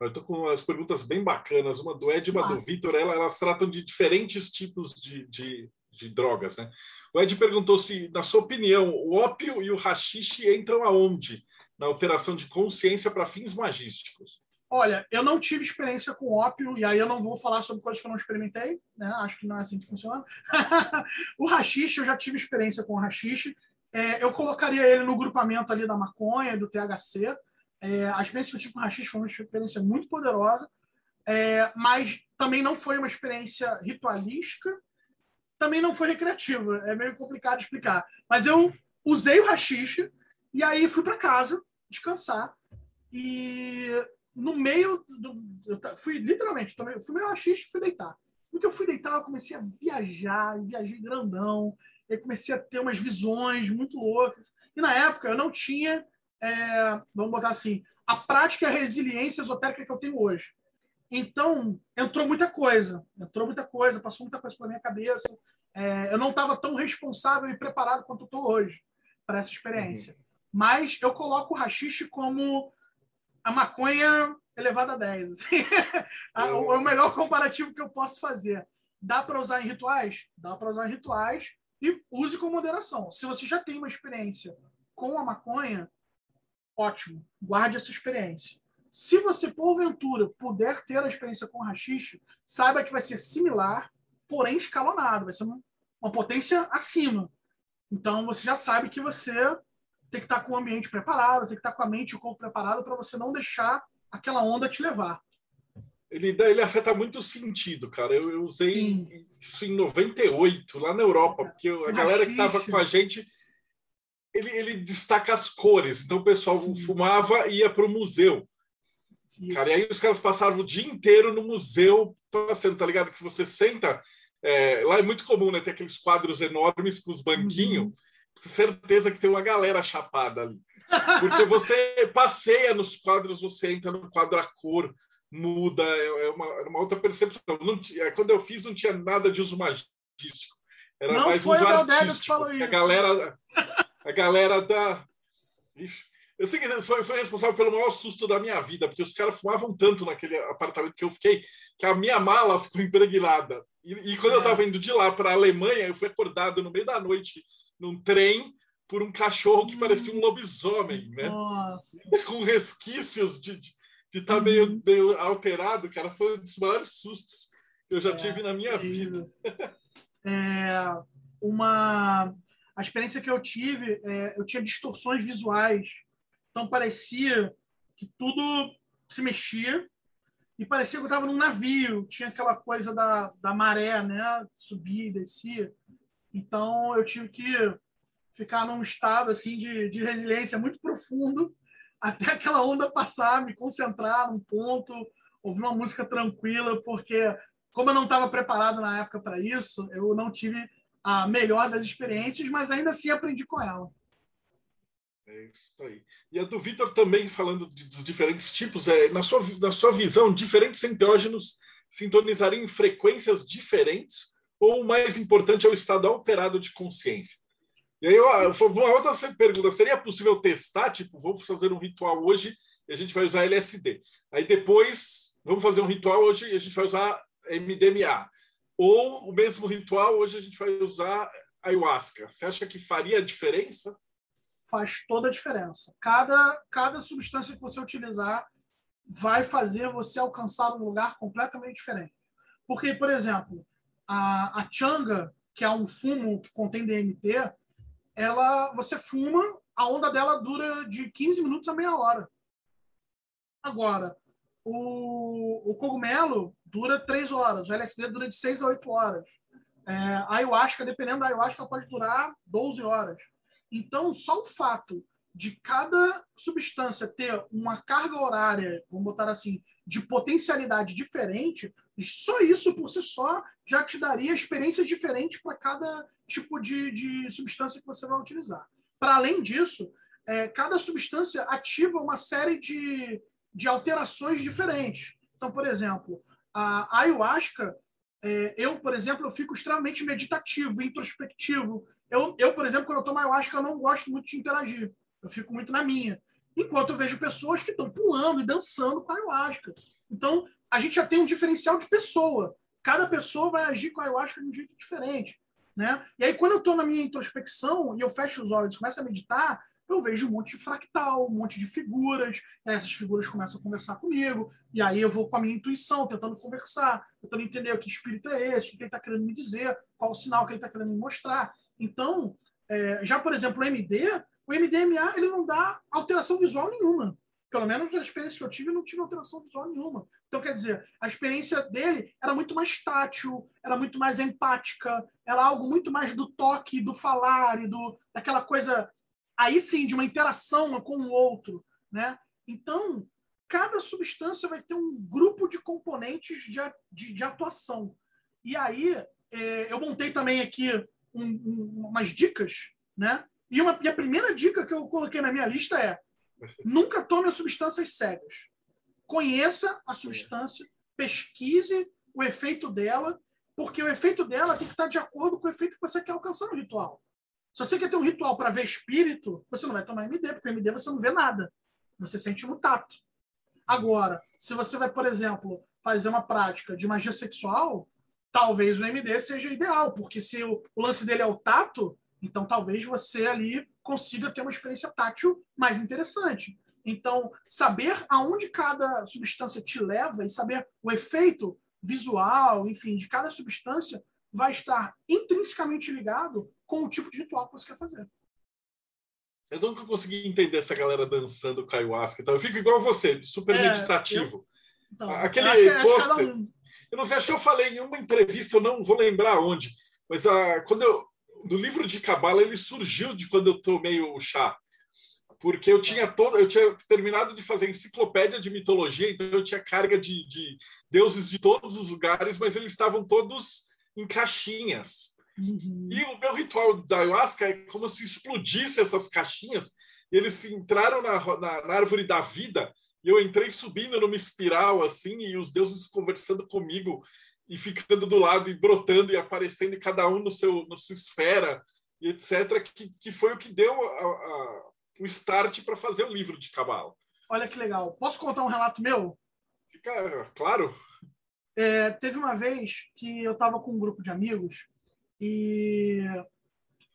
Eu estou com umas perguntas bem bacanas, uma do Ed e uma ah. do Vitor, ela, elas tratam de diferentes tipos de, de, de, drogas. Né? O Ed perguntou se, na sua opinião, o ópio e o rachixe entram aonde na alteração de consciência para fins magísticos? Olha, eu não tive experiência com ópio, e aí eu não vou falar sobre coisas que eu não experimentei, né? Acho que não é assim que funciona. o rachixe, eu já tive experiência com o rachixe. É, eu colocaria ele no grupamento ali da maconha, do THC. É, a experiência que eu tive com o rachixe foi uma experiência muito poderosa, é, mas também não foi uma experiência ritualística, também não foi recreativa. É meio complicado explicar. Mas eu usei o rachixe e aí fui para casa descansar. E no meio do. Eu fui literalmente, tomei, fui meio rachixe e fui deitar. No que eu fui deitar, eu comecei a viajar, viajei grandão, e comecei a ter umas visões muito loucas. E na época eu não tinha, é, vamos botar assim, a prática e a resiliência esotérica que eu tenho hoje. Então, entrou muita coisa, entrou muita coisa, passou muita coisa pela minha cabeça. É, eu não estava tão responsável e preparado quanto estou hoje para essa experiência. Uhum. Mas eu coloco o rachixe como a maconha elevada a 10. Assim. é o melhor comparativo que eu posso fazer. Dá para usar em rituais? Dá para usar em rituais e use com moderação. Se você já tem uma experiência com a maconha, ótimo, guarde essa experiência. Se você, porventura, puder ter a experiência com o rachixe, saiba que vai ser similar, porém escalonado, vai ser uma potência acima. Então, você já sabe que você tem que estar com o ambiente preparado, tem que estar com a mente e o corpo preparado para você não deixar aquela onda te levar. Ele, ele afeta muito o sentido, cara. Eu, eu usei Sim. isso em 98, lá na Europa, porque a galera que estava com a gente, ele, ele destaca as cores. Então o pessoal Sim. fumava e ia para o museu. Isso. Cara, e aí os caras passavam o dia inteiro no museu passando, tá ligado? Que você senta É, lá é muito comum, né? Ter aqueles quadros enormes com os banquinhos. Uhum. Certeza que tem uma galera chapada ali. Porque você passeia nos quadros, você entra no quadro a cor, muda, é, é uma, é uma outra percepção. Tinha, quando eu fiz, não tinha nada de uso magístico. Era não mais foi uso artístico. Que falou isso. A galera, a galera da. Ixi, eu sei que foi, foi responsável pelo maior susto da minha vida, porque os caras fumavam tanto naquele apartamento que eu fiquei, que a minha mala ficou impregnada. E, e quando é. eu estava indo de lá para a Alemanha, eu fui acordado no meio da noite num trem por um cachorro que hum. parecia um lobisomem, né? Nossa. Com resquícios de estar tá hum. meio, uhum. meio alterado, cara. Foi um dos maiores sustos que eu já é, tive na minha vida. É, uma a experiência que eu tive, é, eu tinha distorções visuais. Então parecia que tudo se mexia e parecia que eu estava num navio. Tinha aquela coisa da, da maré, né? Subia e descia. Então eu tive que ficar num estado assim de, de resiliência muito profundo até aquela onda passar, me concentrar num ponto, ouvir uma música tranquila, porque como eu não estava preparado na época para isso, eu não tive a melhor das experiências, mas ainda assim aprendi com ela. É isso aí. E a do Vitor também, falando de, dos diferentes tipos, é, na, sua, na sua visão, diferentes enteógenos sintonizariam em frequências diferentes ou o mais importante é o estado alterado de consciência? E aí, uma outra pergunta: seria possível testar? Tipo, vamos fazer um ritual hoje e a gente vai usar LSD. Aí depois, vamos fazer um ritual hoje e a gente vai usar MDMA. Ou o mesmo ritual, hoje a gente vai usar ayahuasca. Você acha que faria diferença? Faz toda a diferença. Cada, cada substância que você utilizar vai fazer você alcançar um lugar completamente diferente. Porque, por exemplo, a, a changa, que é um fumo que contém DMT, ela você fuma, a onda dela dura de 15 minutos a meia hora. Agora, o, o cogumelo dura 3 horas, o LSD dura de 6 a 8 horas. É, a ayahuasca, dependendo da ayahuasca, pode durar 12 horas. Então, só o fato de cada substância ter uma carga horária, vamos botar assim, de potencialidade diferente, só isso por si só já te daria experiências diferentes para cada tipo de, de substância que você vai utilizar. Para além disso, é, cada substância ativa uma série de, de alterações diferentes. Então, por exemplo, a ayahuasca, é, eu, por exemplo, eu fico extremamente meditativo, introspectivo. Eu, eu, por exemplo, quando eu tomo ayahuasca, eu não gosto muito de interagir. Eu fico muito na minha. Enquanto eu vejo pessoas que estão pulando e dançando com ayahuasca. Então, a gente já tem um diferencial de pessoa. Cada pessoa vai agir com a ayahuasca de um jeito diferente. Né? E aí, quando eu estou na minha introspecção e eu fecho os olhos e começo a meditar, eu vejo um monte de fractal, um monte de figuras. Essas figuras começam a conversar comigo, e aí eu vou com a minha intuição, tentando conversar, tentando entender o que espírito é esse, o que ele está querendo me dizer, qual o sinal que ele está querendo me mostrar. Então, é, já por exemplo, o MD, o MDMA ele não dá alteração visual nenhuma. Pelo menos a experiência que eu tive, não tive alteração visual nenhuma. Então, quer dizer, a experiência dele era muito mais tátil, era muito mais empática, era algo muito mais do toque, do falar e do, daquela coisa, aí sim, de uma interação com o outro. Né? Então, cada substância vai ter um grupo de componentes de, de, de atuação. E aí, é, eu montei também aqui um, um, umas dicas, né? E, uma, e a primeira dica que eu coloquei na minha lista é nunca tome as substâncias cegas. Conheça a substância, pesquise o efeito dela, porque o efeito dela tem que estar de acordo com o efeito que você quer alcançar no ritual. Se você quer ter um ritual para ver espírito, você não vai tomar MD, porque MD você não vê nada. Você sente no tato. Agora, se você vai, por exemplo, fazer uma prática de magia sexual, talvez o MD seja ideal, porque se o, o lance dele é o tato, então talvez você ali consiga ter uma experiência tátil mais interessante. Então, saber aonde cada substância te leva e saber o efeito visual, enfim, de cada substância vai estar intrinsecamente ligado com o tipo de ritual que você quer fazer. Eu nunca consegui entender essa galera dançando ayahuasca. Então, eu fico igual você, super é, meditativo. Eu... Então, Aquele eu pôster, um... eu não sei, acho que eu falei em uma entrevista, eu não vou lembrar onde, mas a, ah, quando eu, do livro de cabala ele surgiu de quando eu tomei o chá porque eu tinha todo eu tinha terminado de fazer enciclopédia de mitologia então eu tinha carga de, de deuses de todos os lugares mas eles estavam todos em caixinhas. Uhum. E o meu ritual da ayahuasca é como se explodisse essas caixinhas. Eles entraram na, na, na árvore da vida e eu entrei subindo numa espiral assim e os deuses conversando comigo e ficando do lado e brotando e aparecendo e cada um no seu no sua esfera e etc que, que foi o que deu a, a, o start para fazer o livro de cabala Olha que legal. Posso contar um relato meu? Fica claro. É, teve uma vez que eu estava com um grupo de amigos e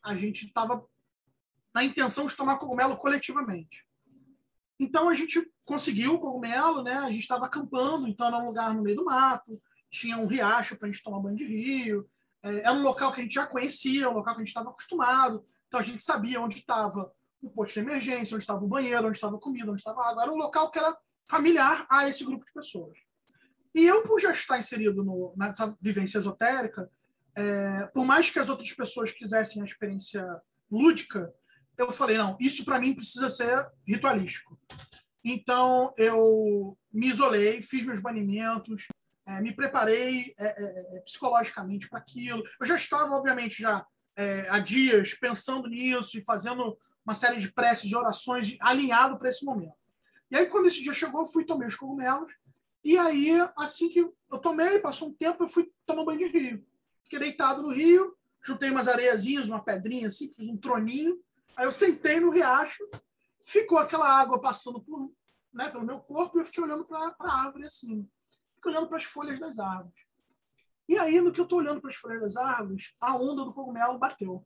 a gente estava na intenção de tomar cogumelo coletivamente. Então a gente conseguiu o cogumelo, né? A gente estava acampando, então era um lugar no meio do mato, tinha um riacho para a gente tomar banho de rio, é, era um local que a gente já conhecia, um local que a gente estava acostumado, então a gente sabia onde estava o posto de emergência, onde estava o banheiro, onde estava a comida, onde estava a água. Era um local que era familiar a esse grupo de pessoas. E eu, por já estar inserido no, nessa vivência esotérica, é, por mais que as outras pessoas quisessem a experiência lúdica, eu falei, não, isso para mim precisa ser ritualístico. Então, eu me isolei, fiz meus banimentos, é, me preparei é, é, é psicologicamente para aquilo. Eu já estava, obviamente, já é, há dias pensando nisso e fazendo uma série de preces, de orações alinhado para esse momento. E aí, quando esse dia chegou, eu fui tomei os cogumelos. E aí, assim que eu tomei, passou um tempo, eu fui tomar banho de rio. Fiquei deitado no rio, juntei umas areiazinhas, uma pedrinha assim, fiz um troninho. Aí eu sentei no riacho, ficou aquela água passando por, né, pelo meu corpo e eu fiquei olhando para a árvore assim. Fiquei olhando para as folhas das árvores. E aí, no que eu estou olhando para as folhas das árvores, a onda do cogumelo bateu.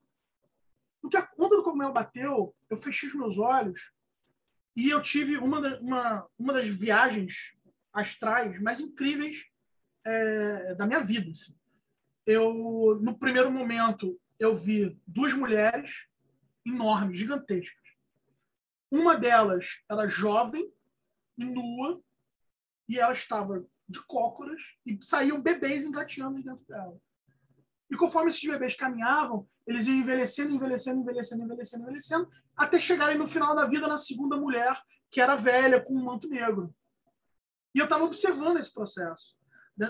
No que a onda do cogumelo bateu, eu fechei os meus olhos e eu tive uma, uma, uma das viagens astrais mais incríveis é, da minha vida. Assim. Eu, no primeiro momento, eu vi duas mulheres enormes, gigantescas. Uma delas era jovem nua e ela estava de cócoras e saíam bebês engateando dentro dela. E conforme esses bebês caminhavam, eles iam envelhecendo, envelhecendo, envelhecendo, envelhecendo, envelhecendo, até chegarem no final da vida na segunda mulher, que era velha, com um manto negro. E eu estava observando esse processo.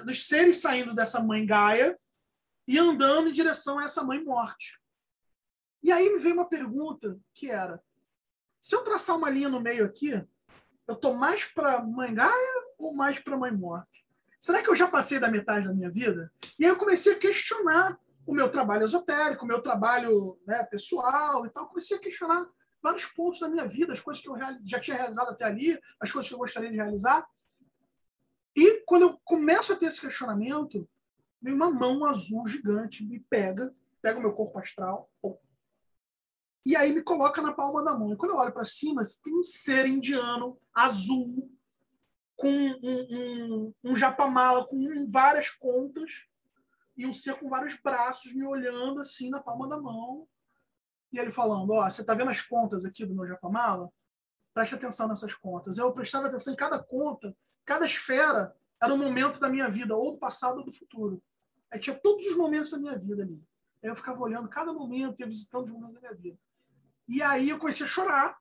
Dos seres saindo dessa mãe Gaia e andando em direção a essa mãe morte. E aí me veio uma pergunta que era: se eu traçar uma linha no meio aqui, eu tô mais para mãe Gaia ou mais para mãe morte? será que eu já passei da metade da minha vida? E aí eu comecei a questionar o meu trabalho esotérico, o meu trabalho né, pessoal e tal. Comecei a questionar vários pontos da minha vida, as coisas que eu já tinha realizado até ali, as coisas que eu gostaria de realizar. E quando eu começo a ter esse questionamento, vem uma mão azul gigante, me pega, pega o meu corpo astral, e aí me coloca na palma da mão. E quando eu olho para cima, tem um ser indiano azul, com um, um, um japamala com várias contas e um ser com vários braços me olhando assim na palma da mão. E ele falando: Ó, oh, você tá vendo as contas aqui do meu japamala? Preste atenção nessas contas. Eu prestava atenção em cada conta, cada esfera era um momento da minha vida, ou do passado ou do futuro. Aí tinha todos os momentos da minha vida ali. Aí eu ficava olhando cada momento, ia visitando os momentos da minha vida. E aí eu comecei a chorar.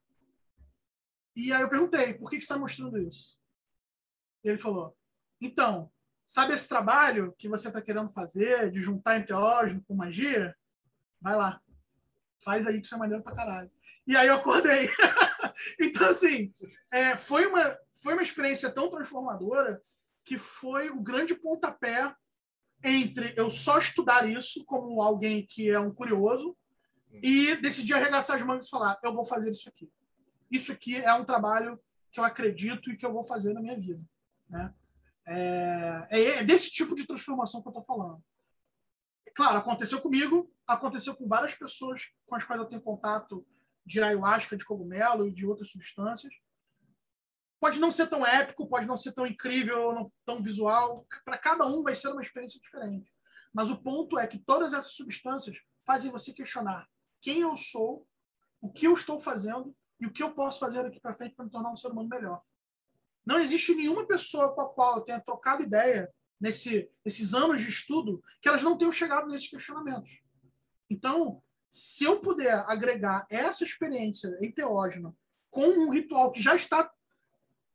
E aí eu perguntei: por que, que você está mostrando isso? Ele falou: então, sabe esse trabalho que você está querendo fazer de juntar enteógeno com magia? Vai lá. Faz aí que isso é maneiro pra caralho. E aí eu acordei. então, assim, é, foi, uma, foi uma experiência tão transformadora que foi o grande pontapé entre eu só estudar isso como alguém que é um curioso e decidir arregaçar as mangas e falar: eu vou fazer isso aqui. Isso aqui é um trabalho que eu acredito e que eu vou fazer na minha vida. Né? É, é, é desse tipo de transformação que eu estou falando. Claro, aconteceu comigo, aconteceu com várias pessoas com as quais eu tenho contato de ayahuasca, de cogumelo e de outras substâncias. Pode não ser tão épico, pode não ser tão incrível, não tão visual. Para cada um vai ser uma experiência diferente. Mas o ponto é que todas essas substâncias fazem você questionar quem eu sou, o que eu estou fazendo e o que eu posso fazer daqui para frente para me tornar um ser humano melhor. Não existe nenhuma pessoa com a qual eu tenha trocado ideia nesse, nesses anos de estudo que elas não tenham chegado nesses questionamentos. Então, se eu puder agregar essa experiência enteógena com um ritual que já está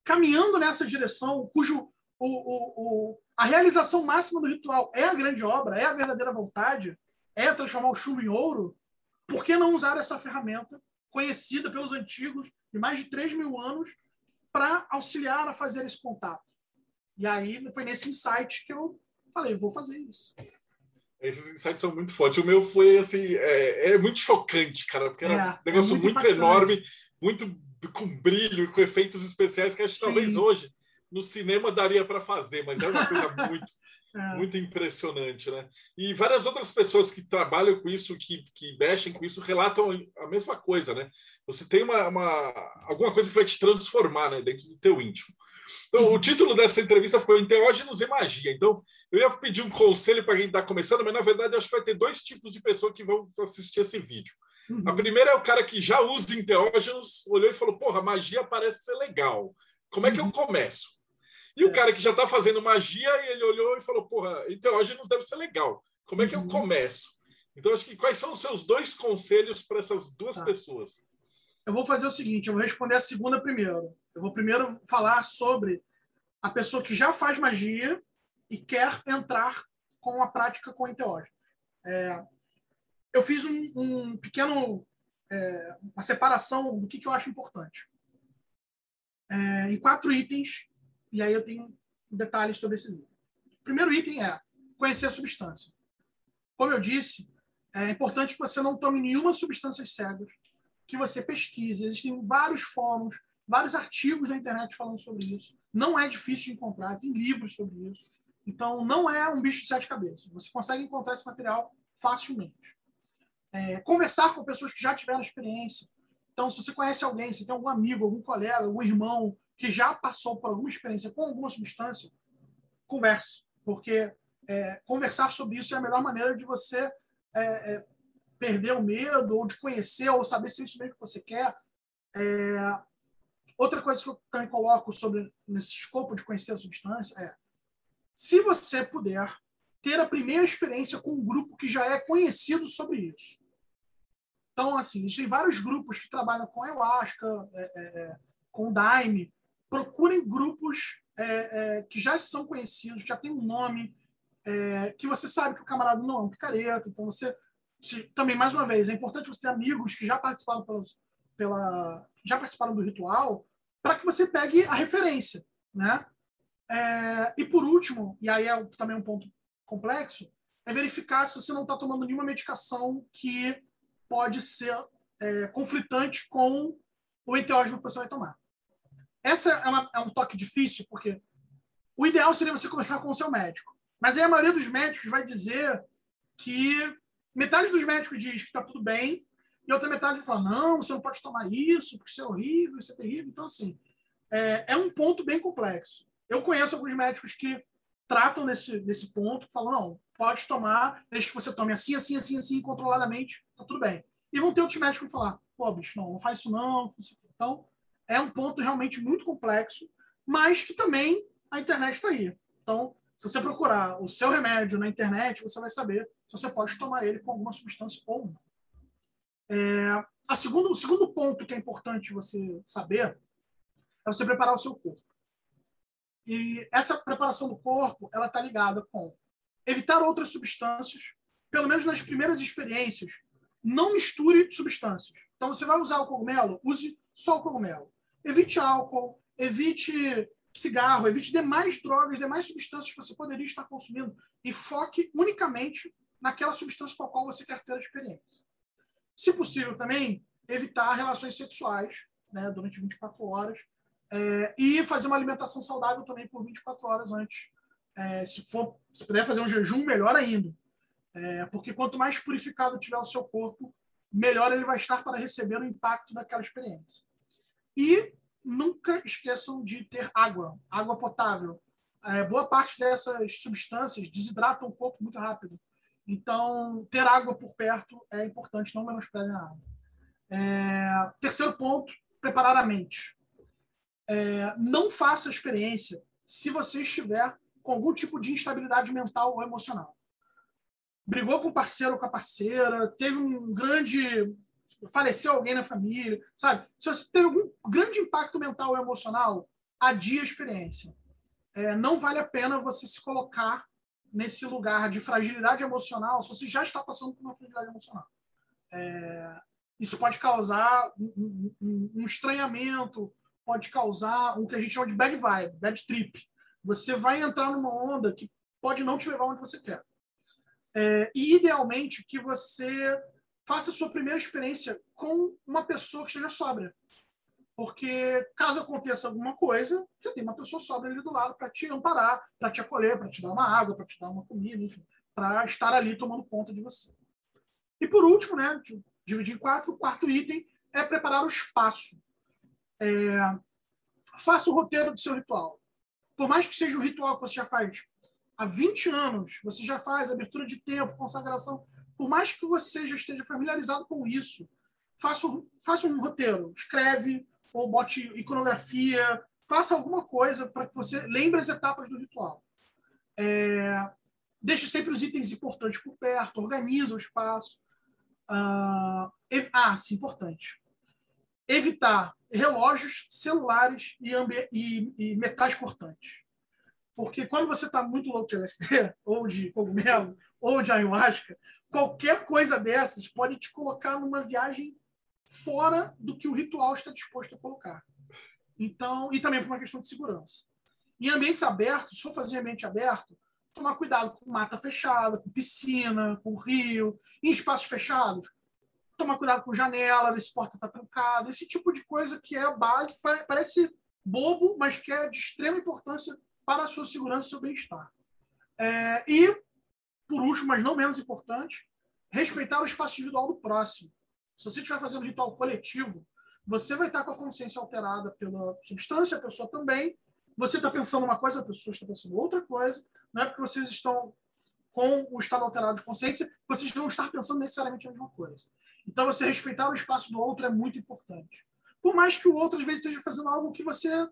caminhando nessa direção, cujo o, o, o, a realização máxima do ritual é a grande obra, é a verdadeira vontade, é transformar o chumbo em ouro, por que não usar essa ferramenta conhecida pelos antigos de mais de 3 mil anos para auxiliar a fazer esse contato? E aí foi nesse insight que eu falei, vou fazer isso. Esses insights são muito fortes. O meu foi assim, é, é muito chocante, cara, porque era é, um negócio é muito, muito enorme, muito com brilho, com efeitos especiais que acho que talvez hoje no cinema daria para fazer, mas é uma coisa muito, é. muito impressionante, né? E várias outras pessoas que trabalham com isso, que, que mexem com isso, relatam a mesma coisa, né? Você tem uma, uma alguma coisa que vai te transformar, né, dentro do teu íntimo. Então, o título dessa entrevista foi Enteógenos e Magia. Então, eu ia pedir um conselho para quem está começando, mas na verdade acho que vai ter dois tipos de pessoa que vão assistir esse vídeo. Uhum. A primeira é o cara que já usa enteógenos, olhou e falou: Porra, magia parece ser legal. Como é que eu uhum. começo? E é. o cara que já está fazendo magia, ele olhou e falou: Porra, enteógenos deve ser legal. Como é que eu uhum. começo? Então, acho que quais são os seus dois conselhos para essas duas tá. pessoas? Eu vou fazer o seguinte: eu vou responder a segunda primeiro. Eu vou primeiro falar sobre a pessoa que já faz magia e quer entrar com a prática com enteógenos. É, eu fiz um, um pequeno é, uma separação do que, que eu acho importante é, em quatro itens e aí eu tenho detalhes sobre esses itens. O primeiro item é conhecer a substância. Como eu disse, é importante que você não tome nenhuma substância cegas, que você pesquise. Existem vários fóruns, vários artigos na internet falando sobre isso. Não é difícil de encontrar, tem livros sobre isso. Então, não é um bicho de sete cabeças. Você consegue encontrar esse material facilmente. É, conversar com pessoas que já tiveram experiência. Então, se você conhece alguém, se tem algum amigo, algum colega, algum irmão que já passou por alguma experiência com alguma substância, converse, porque é, conversar sobre isso é a melhor maneira de você é, é, perder o medo, ou de conhecer, ou saber se é isso mesmo que você quer. É, outra coisa que eu também coloco sobre nesse escopo de conhecer a substância é se você puder ter a primeira experiência com um grupo que já é conhecido sobre isso. Então, assim, existem vários grupos que trabalham com ayahuasca, é, é, com daime, procurem grupos é, é, que já são conhecidos, já tem um nome, é, que você sabe que o camarada não é um picareta. Então, você. Também, mais uma vez, é importante você ter amigos que já participaram, pelos, pela, já participaram do ritual, para que você pegue a referência. Né? É, e por último, e aí é também um ponto complexo, é verificar se você não está tomando nenhuma medicação que pode ser é, conflitante com o enteógeno que você vai tomar. Essa é, uma, é um toque difícil, porque o ideal seria você começar com o seu médico. Mas aí a maioria dos médicos vai dizer que metade dos médicos diz que está tudo bem, e outra metade fala, não, você não pode tomar isso, porque isso é horrível, isso é terrível. Então, assim, é, é um ponto bem complexo. Eu conheço alguns médicos que tratam nesse, nesse ponto, falam, não, pode tomar, desde que você tome assim, assim, assim, assim, controladamente, tá tudo bem. E vão ter outros médicos que falar, pô, bicho, não, não faz isso não. Então, é um ponto realmente muito complexo, mas que também a internet está aí. Então, se você procurar o seu remédio na internet, você vai saber se você pode tomar ele com alguma substância ou não. É, a segundo, o segundo ponto que é importante você saber é você preparar o seu corpo. E essa preparação do corpo ela está ligada com evitar outras substâncias, pelo menos nas primeiras experiências. Não misture substâncias. Então, você vai usar o cogumelo, use só o cogumelo evite álcool, evite cigarro, evite demais drogas, demais substâncias que você poderia estar consumindo e foque unicamente naquela substância com a qual você quer ter a experiência. Se possível, também evitar relações sexuais né, durante 24 horas é, e fazer uma alimentação saudável também por 24 horas antes. É, se, for, se puder fazer um jejum, melhor ainda. É, porque quanto mais purificado tiver o seu corpo, melhor ele vai estar para receber o impacto daquela experiência. E nunca esqueçam de ter água, água potável. É, boa parte dessas substâncias desidratam o corpo muito rápido. Então, ter água por perto é importante, não menosprezem a água. É, terceiro ponto, preparar a mente. É, não faça a experiência se você estiver com algum tipo de instabilidade mental ou emocional. Brigou com o parceiro com a parceira, teve um grande faleceu alguém na família, sabe? Se você teve algum grande impacto mental ou emocional, adia a experiência. é, não vale a pena você se colocar nesse lugar de fragilidade emocional se você já está passando por uma fragilidade emocional. É, isso pode causar um, um, um, estranhamento, pode causar o que a gente chama de bad vibe, bad trip. Você vai entrar numa onda que pode não te levar onde você quer. É, e, idealmente, que você faça a sua primeira experiência com uma pessoa que esteja sóbria. Porque, caso aconteça alguma coisa, você tem uma pessoa sóbria ali do lado para te amparar, para te acolher, para te dar uma água, para te dar uma comida, enfim, para estar ali tomando conta de você. E, por último, né, dividir em quatro, o quarto item é preparar o espaço. É, faça o roteiro do seu ritual. Por mais que seja um ritual que você já faz há 20 anos, você já faz abertura de tempo, consagração, por mais que você já esteja familiarizado com isso, faça, faça um roteiro, escreve ou bote iconografia, faça alguma coisa para que você lembre as etapas do ritual. É, deixe sempre os itens importantes por perto, organiza o espaço. Uh, ah, sim, importante. Evitar relógios, celulares e, e, e metais cortantes. Porque quando você está muito louco de LSD, ou de cogumelo, ou de ayahuasca, qualquer coisa dessas pode te colocar numa viagem fora do que o ritual está disposto a colocar. Então, e também por uma questão de segurança. Em ambientes abertos, se for fazer ambiente aberto, tomar cuidado com mata fechada, com piscina, com rio, em espaços fechados, tomar cuidado com janela, ver se porta está trancada, esse tipo de coisa que é a base, parece bobo, mas que é de extrema importância para a sua segurança e seu bem-estar. É, e, por último, mas não menos importante, respeitar o espaço individual do próximo. Se você estiver fazendo ritual coletivo, você vai estar com a consciência alterada pela substância, a pessoa também. Você está pensando uma coisa, a pessoa está pensando outra coisa. Não é porque vocês estão com o estado alterado de consciência, vocês vão estar pensando necessariamente a mesma coisa. Então, você respeitar o espaço do outro é muito importante. Por mais que o outro, às vezes, esteja fazendo algo que você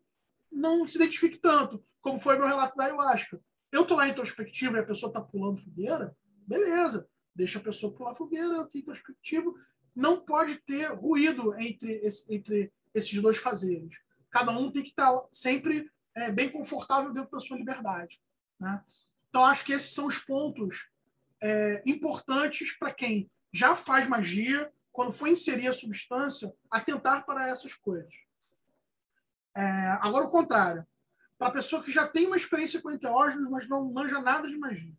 não se identifique tanto, como foi meu relato da ayahuasca. Eu estou lá introspectivo e a pessoa está pulando fogueira, beleza, deixa a pessoa pular fogueira, eu introspectivo. Não pode ter ruído entre, esse, entre esses dois fazeres. Cada um tem que estar tá sempre é, bem confortável dentro da sua liberdade. Né? Então, acho que esses são os pontos é, importantes para quem já faz magia, quando for inserir a substância, atentar para essas coisas. É, agora, o contrário. Para a pessoa que já tem uma experiência com enteógenos, mas não manja nada de magia.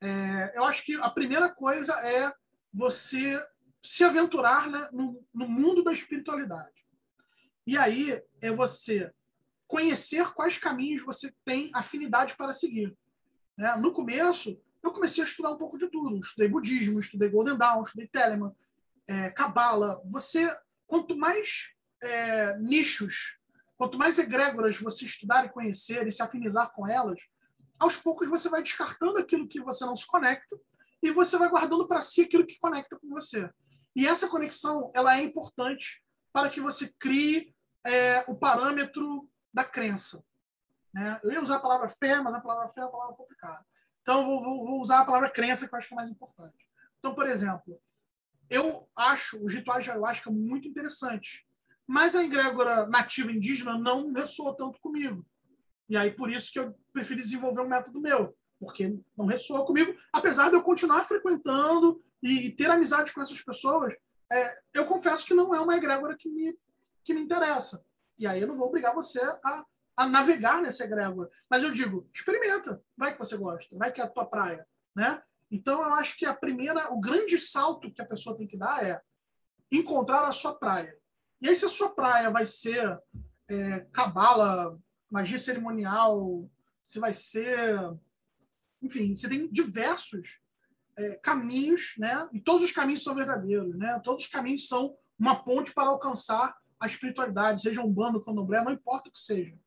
É, eu acho que a primeira coisa é você se aventurar né, no, no mundo da espiritualidade. E aí é você conhecer quais caminhos você tem afinidade para seguir. Né? No começo, eu comecei a estudar um pouco de tudo. Estudei budismo, estudei Golden Dawn, estudei Telemann, é, Kabbalah. Você, quanto mais é, nichos Quanto mais egrégoras você estudar e conhecer e se afinizar com elas, aos poucos você vai descartando aquilo que você não se conecta e você vai guardando para si aquilo que conecta com você. E essa conexão ela é importante para que você crie é, o parâmetro da crença. Né? Eu ia usar a palavra fé, mas a palavra fé é uma palavra complicada. Então, vou, vou, vou usar a palavra crença, que eu acho que é mais importante. Então, por exemplo, eu acho os rituais de ayahuasca muito interessantes. Mas a egrégora nativa indígena não ressoa tanto comigo. E aí, por isso que eu preferi desenvolver um método meu, porque não ressoa comigo, apesar de eu continuar frequentando e, ter amizade com essas pessoas, é, eu confesso que não é uma egrégora que me, que me interessa. E aí eu não vou obrigar você a, a navegar nessa egrégora. Mas eu digo, experimenta, vai que você gosta, vai que é a tua praia, né? Então eu acho que a primeira, o grande salto que a pessoa tem que dar é encontrar a sua praia. E aí, se a sua praia vai ser é, cabala, magia cerimonial, se vai ser. Enfim, você tem diversos é, caminhos, né? E todos os caminhos são verdadeiros, né? Todos os caminhos são uma ponte para alcançar a espiritualidade, seja um bando, candomblé, não importa o que seja.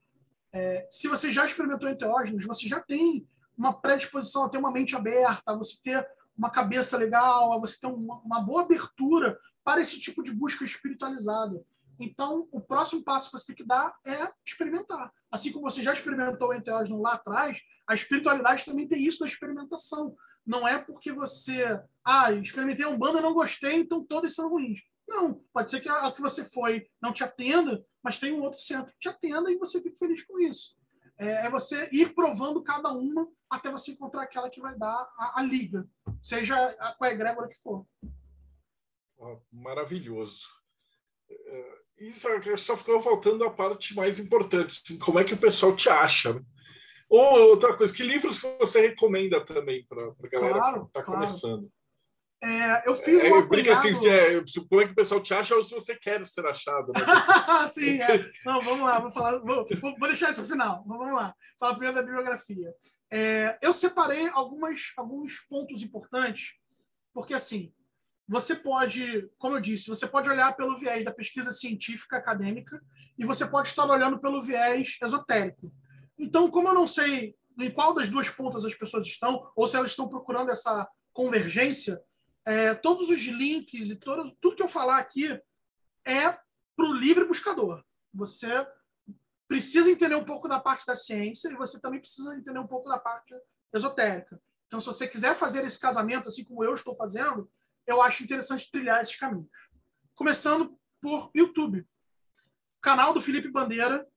É, se você já experimentou enteógenos, você já tem uma predisposição a ter uma mente aberta, a você ter uma cabeça legal, a você ter uma, uma boa abertura para esse tipo de busca espiritualizada. Então, o próximo passo que você tem que dar é experimentar. Assim como você já experimentou o enteógeno lá atrás, a espiritualidade também tem isso da experimentação. Não é porque você, ah, experimentei um bando e não gostei, então todos são ruins. Não, pode ser que a, que você foi não te atenda, mas tem um outro centro que te atenda e você fique feliz com isso. É, é, você ir provando cada uma até você encontrar aquela que vai dar a, a liga, seja a, com a egrégora que for. Maravilhoso. É, isso só ficou faltando a parte mais importante, assim, como é que o pessoal te acha. Ou outra coisa, que livros que você recomenda também para a galera claro, que está claro. começando? É, eu fiz é, um Brinca assim, é, como é que o pessoal te acha ou se você quer ser achado. Né? Sim, é. Não, vamos lá, vou falar. Vou, vou deixar isso para o final. Vamos lá. Falar primeiro da bibliografia. É, eu separei algumas, alguns pontos importantes, porque assim, você pode, como eu disse, você pode olhar pelo viés da pesquisa científica acadêmica e você pode estar olhando pelo viés esotérico. Então, como eu não sei em qual das duas pontas as pessoas estão, ou se elas estão procurando essa convergência, é, todos os links e todo, tudo que eu falar aqui é para o livre buscador. Você precisa entender um pouco da parte da ciência e você também precisa entender um pouco da parte esotérica. Então, se você quiser fazer esse casamento, assim como eu estou fazendo, eu acho interessante trilhar esses caminhos. Começando por YouTube. Canal do Felipe Bandeira,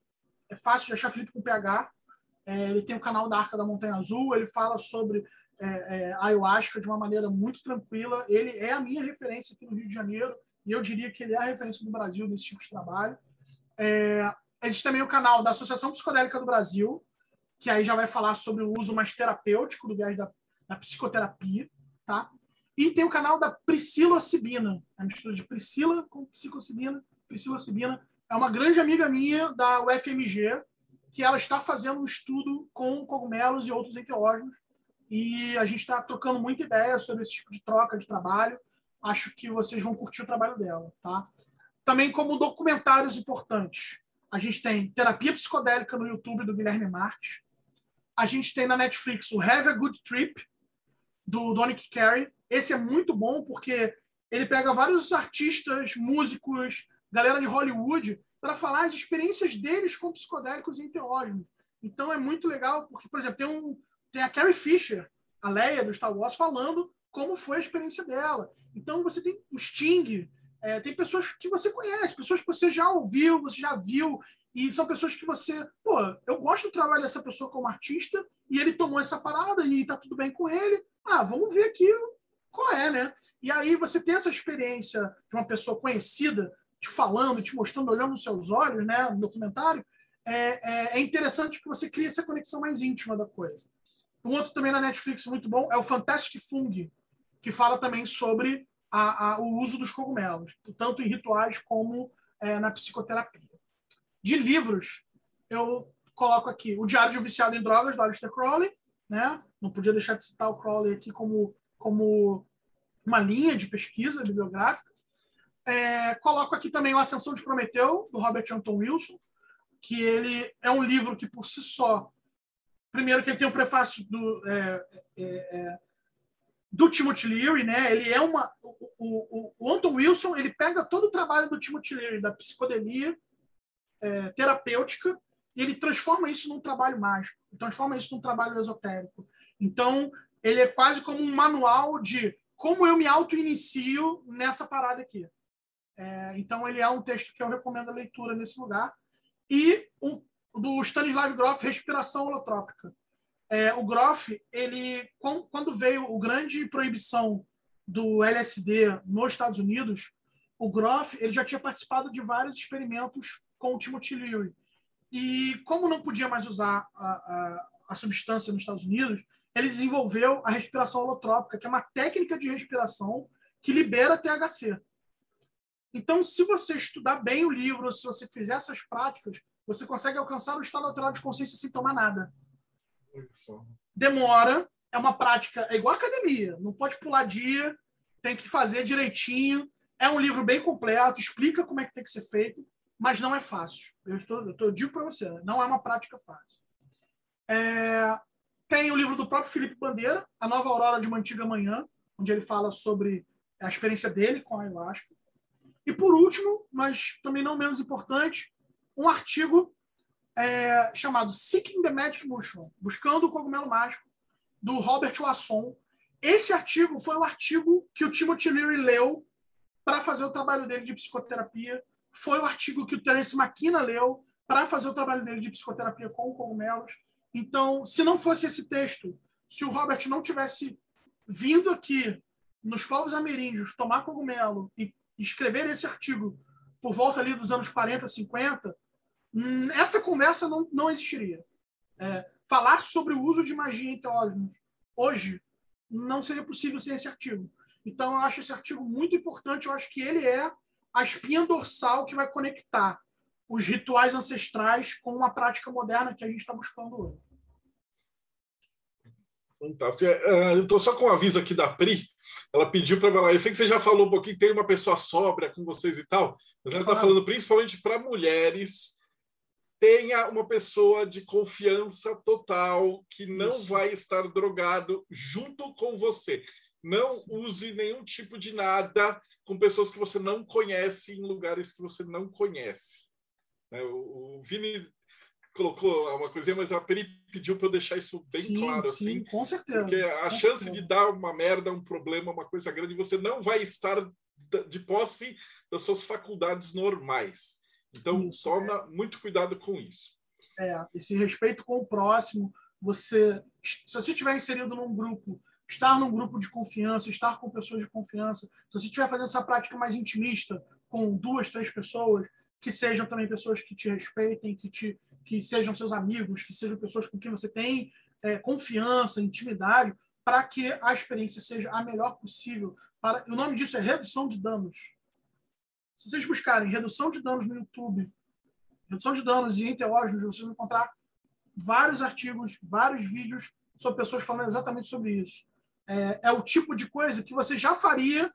é fácil de achar Felipe com PH. É, ele tem o canal da Arca da Montanha Azul, ele fala sobre é, é, ayahuasca de uma maneira muito tranquila. Ele é a minha referência aqui no Rio de Janeiro e eu diria que ele é a referência do Brasil nesse tipo de trabalho. É, existe também o canal da Associação Psicodélica do Brasil, que aí já vai falar sobre o uso mais terapêutico do viés da, da psicoterapia, tá? E tem o canal da Priscila Sibina, a mistura de Priscila com psicocibina. Priscila Sibina é uma grande amiga minha da UFMG, que ela está fazendo um estudo com cogumelos e outros enteógenos e a gente está trocando muita ideia sobre esse tipo de troca de trabalho. Acho que vocês vão curtir o trabalho dela, tá? Também como documentários importantes. A gente tem Terapia Psicodélica no YouTube do Guilherme Marques. A gente tem na Netflix o Have a Good Trip do Donick Carey. Esse é muito bom porque ele pega vários artistas, músicos, galera de Hollywood para falar as experiências deles com psicodélicos e enteógenos. Então é muito legal porque, por exemplo, tem um tem a Carrie Fisher, a Leia do Star Wars, falando como foi a experiência dela. Então você tem o Sting, é, tem pessoas que você conhece, pessoas que você já ouviu, você já viu, e são pessoas que você, pô, eu gosto do trabalho dessa pessoa como artista, e ele tomou essa parada e tá tudo bem com ele. Ah, vamos ver aqui qual é, né? E aí você tem essa experiência de uma pessoa conhecida te falando, te mostrando, olhando nos seus olhos, né, no documentário, é, é, é interessante que você crie essa conexão mais íntima da coisa. Um outro também na Netflix muito bom é o Fantastic Fung, que fala também sobre a, a, o uso dos cogumelos, tanto em rituais como é, na psicoterapia. De livros, eu coloco aqui o Diário de um Viciado em Drogas, do Aleister Crowley. Né? Não podia deixar de citar o Crowley aqui como, como uma linha de pesquisa bibliográfica. É, coloco aqui também o Ascensão de Prometeu, do Robert Anton Wilson, que ele é um livro que, por si só, Primeiro que ele tem o prefácio do, é, é, é, do Timothy Leary, né? Ele é uma o, o, o, Anton Wilson ele pega todo o trabalho do Timothy Leary da psicodelia é, terapêutica e ele transforma isso num trabalho mágico, transforma isso num trabalho esotérico. Então ele é quase como um manual de como eu me auto-inicio nessa parada aqui. É, então ele é um texto que eu recomendo a leitura nesse lugar e um, do Stanislav Grof, Respiração Holotrópica. É, o Grof, ele, quando veio o grande proibição do LSD nos Estados Unidos, o Grof ele já tinha participado de vários experimentos com o Timothy Leary. E como não podia mais usar a, a, a substância nos Estados Unidos, ele desenvolveu a respiração holotrópica, que é uma técnica de respiração que libera THC. Então, se você estudar bem o livro, se você fizer essas práticas, você consegue alcançar o estado alterado de consciência sem tomar nada. Demora, é uma prática, é igual academia, não pode pular dia, tem que fazer direitinho. É um livro bem completo, explica como é que tem que ser feito, mas não é fácil. Eu, estou, eu, estou, eu digo para você, não é uma prática fácil. É, tem o livro do próprio Felipe Bandeira, A Nova Aurora de uma Antiga Manhã, onde ele fala sobre a experiência dele com a ayahuasca. E por último, mas também não menos importante, um artigo é, chamado Seeking the Magic Mushroom, Buscando o Cogumelo Mágico, do Robert Wasson. Esse artigo foi o artigo que o Timothy Leary leu para fazer o trabalho dele de psicoterapia. Foi o artigo que o Terence McKenna leu para fazer o trabalho dele de psicoterapia com cogumelos. Então, se não fosse esse texto, se o Robert não tivesse vindo aqui nos povos ameríndios tomar cogumelo e escrever esse artigo por volta ali dos anos 40, 50, hum, essa conversa não, não existiria. É, falar sobre o uso de magia em enteógenos hoje não seria possível sem esse artigo. Então, eu acho esse artigo muito importante. Eu acho que ele é a espinha dorsal que vai conectar os rituais ancestrais com a prática moderna que a gente está buscando hoje. Fantástico. É, é, eu estou só com um aviso aqui da Pri. Ela pediu para falar. Eu sei que você já falou um pouquinho, tem uma pessoa sóbria com vocês e tal, mas ela está falando principalmente para mulheres. Tenha uma pessoa de confiança total que não Isso. vai estar drogado junto com você. Não Sim. use nenhum tipo de nada com pessoas que você não conhece em lugares que você não conhece. Né, o Vini colocou uma coisinha, mas a Peri pediu para eu deixar isso bem sim, claro, sim, assim. Com certeza. Porque a chance certeza. de dar uma merda, um problema, uma coisa grande, você não vai estar de posse das suas faculdades normais. Então, isso, toma é. muito cuidado com isso. É, esse respeito com o próximo, você, se você estiver inserido num grupo, estar num grupo de confiança, estar com pessoas de confiança, se você estiver fazendo essa prática mais intimista, com duas, três pessoas, que sejam também pessoas que te respeitem, que te que sejam seus amigos, que sejam pessoas com quem você tem é, confiança, intimidade, para que a experiência seja a melhor possível. Para... O nome disso é redução de danos. Se vocês buscarem redução de danos no YouTube, redução de danos e enteógenos, vocês vão encontrar vários artigos, vários vídeos sobre pessoas falando exatamente sobre isso. É, é o tipo de coisa que você já faria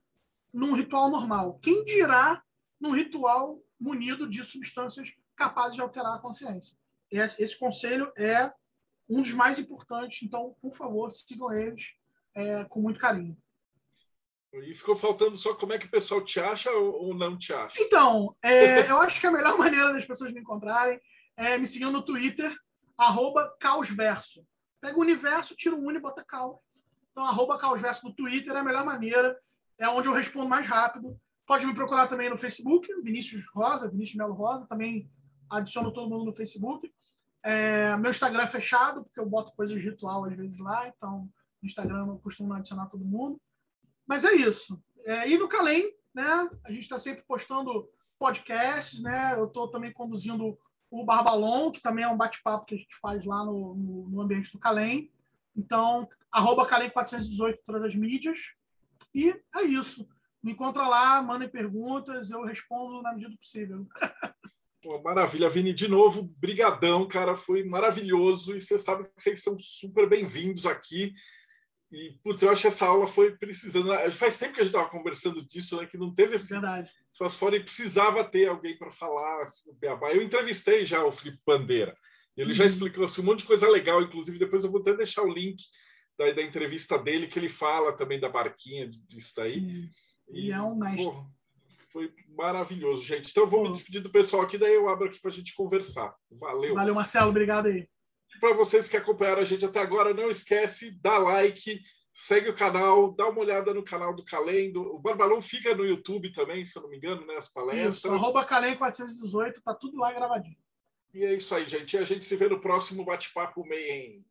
num ritual normal. Quem dirá num ritual munido de substâncias capazes de alterar a consciência? esse conselho é um dos mais importantes, então, por favor, sigam eles é, com muito carinho. E ficou faltando só como é que o pessoal te acha ou não te acha? Então, é, eu acho que a melhor maneira das pessoas me encontrarem é me seguindo no Twitter, arroba caosverso. Pega o universo, tira o uni e bota caos. Então, arroba caosverso no Twitter é a melhor maneira, é onde eu respondo mais rápido. Pode me procurar também no Facebook, Vinícius Rosa, Vinícius Melo Rosa, também adiciono todo mundo no Facebook. É, meu Instagram é fechado, porque eu boto coisas de ritual às vezes lá, então no Instagram eu costumo adicionar todo mundo. Mas é isso. É, e no Calem, né? A gente está sempre postando podcasts, né? Eu estou também conduzindo o Barbalon, que também é um bate-papo que a gente faz lá no, no, no ambiente do Calem. Então, arroba Calem418 todas as mídias. E é isso. Me encontra lá, mandem perguntas, eu respondo na medida do possível. Pô, maravilha, Vini, de novo, brigadão, cara, foi maravilhoso e você sabe que vocês são super bem-vindos aqui. E, putz, eu acho que essa aula foi precisando. Né? Faz tempo que a gente estava conversando disso, né? Que não teve esse Verdade. espaço fora e precisava ter alguém para falar assim, Eu entrevistei já o Felipe Bandeira. Ele uhum. já explicou assim, um monte de coisa legal, inclusive depois eu vou até deixar o link da, da entrevista dele, que ele fala também da barquinha, disso daí. Sim. E, é um mestre. Pô, foi maravilhoso, gente. Então, vou me despedir do pessoal aqui, daí eu abro aqui para a gente conversar. Valeu. Valeu, Marcelo. Obrigado aí. Para vocês que acompanharam a gente até agora, não esquece, dá like, segue o canal, dá uma olhada no canal do Calendo. O Barbalão fica no YouTube também, se eu não me engano, né? As palestras. Isso, arroba Calem418, tá tudo lá gravadinho. E é isso aí, gente. E a gente se vê no próximo bate-papo meio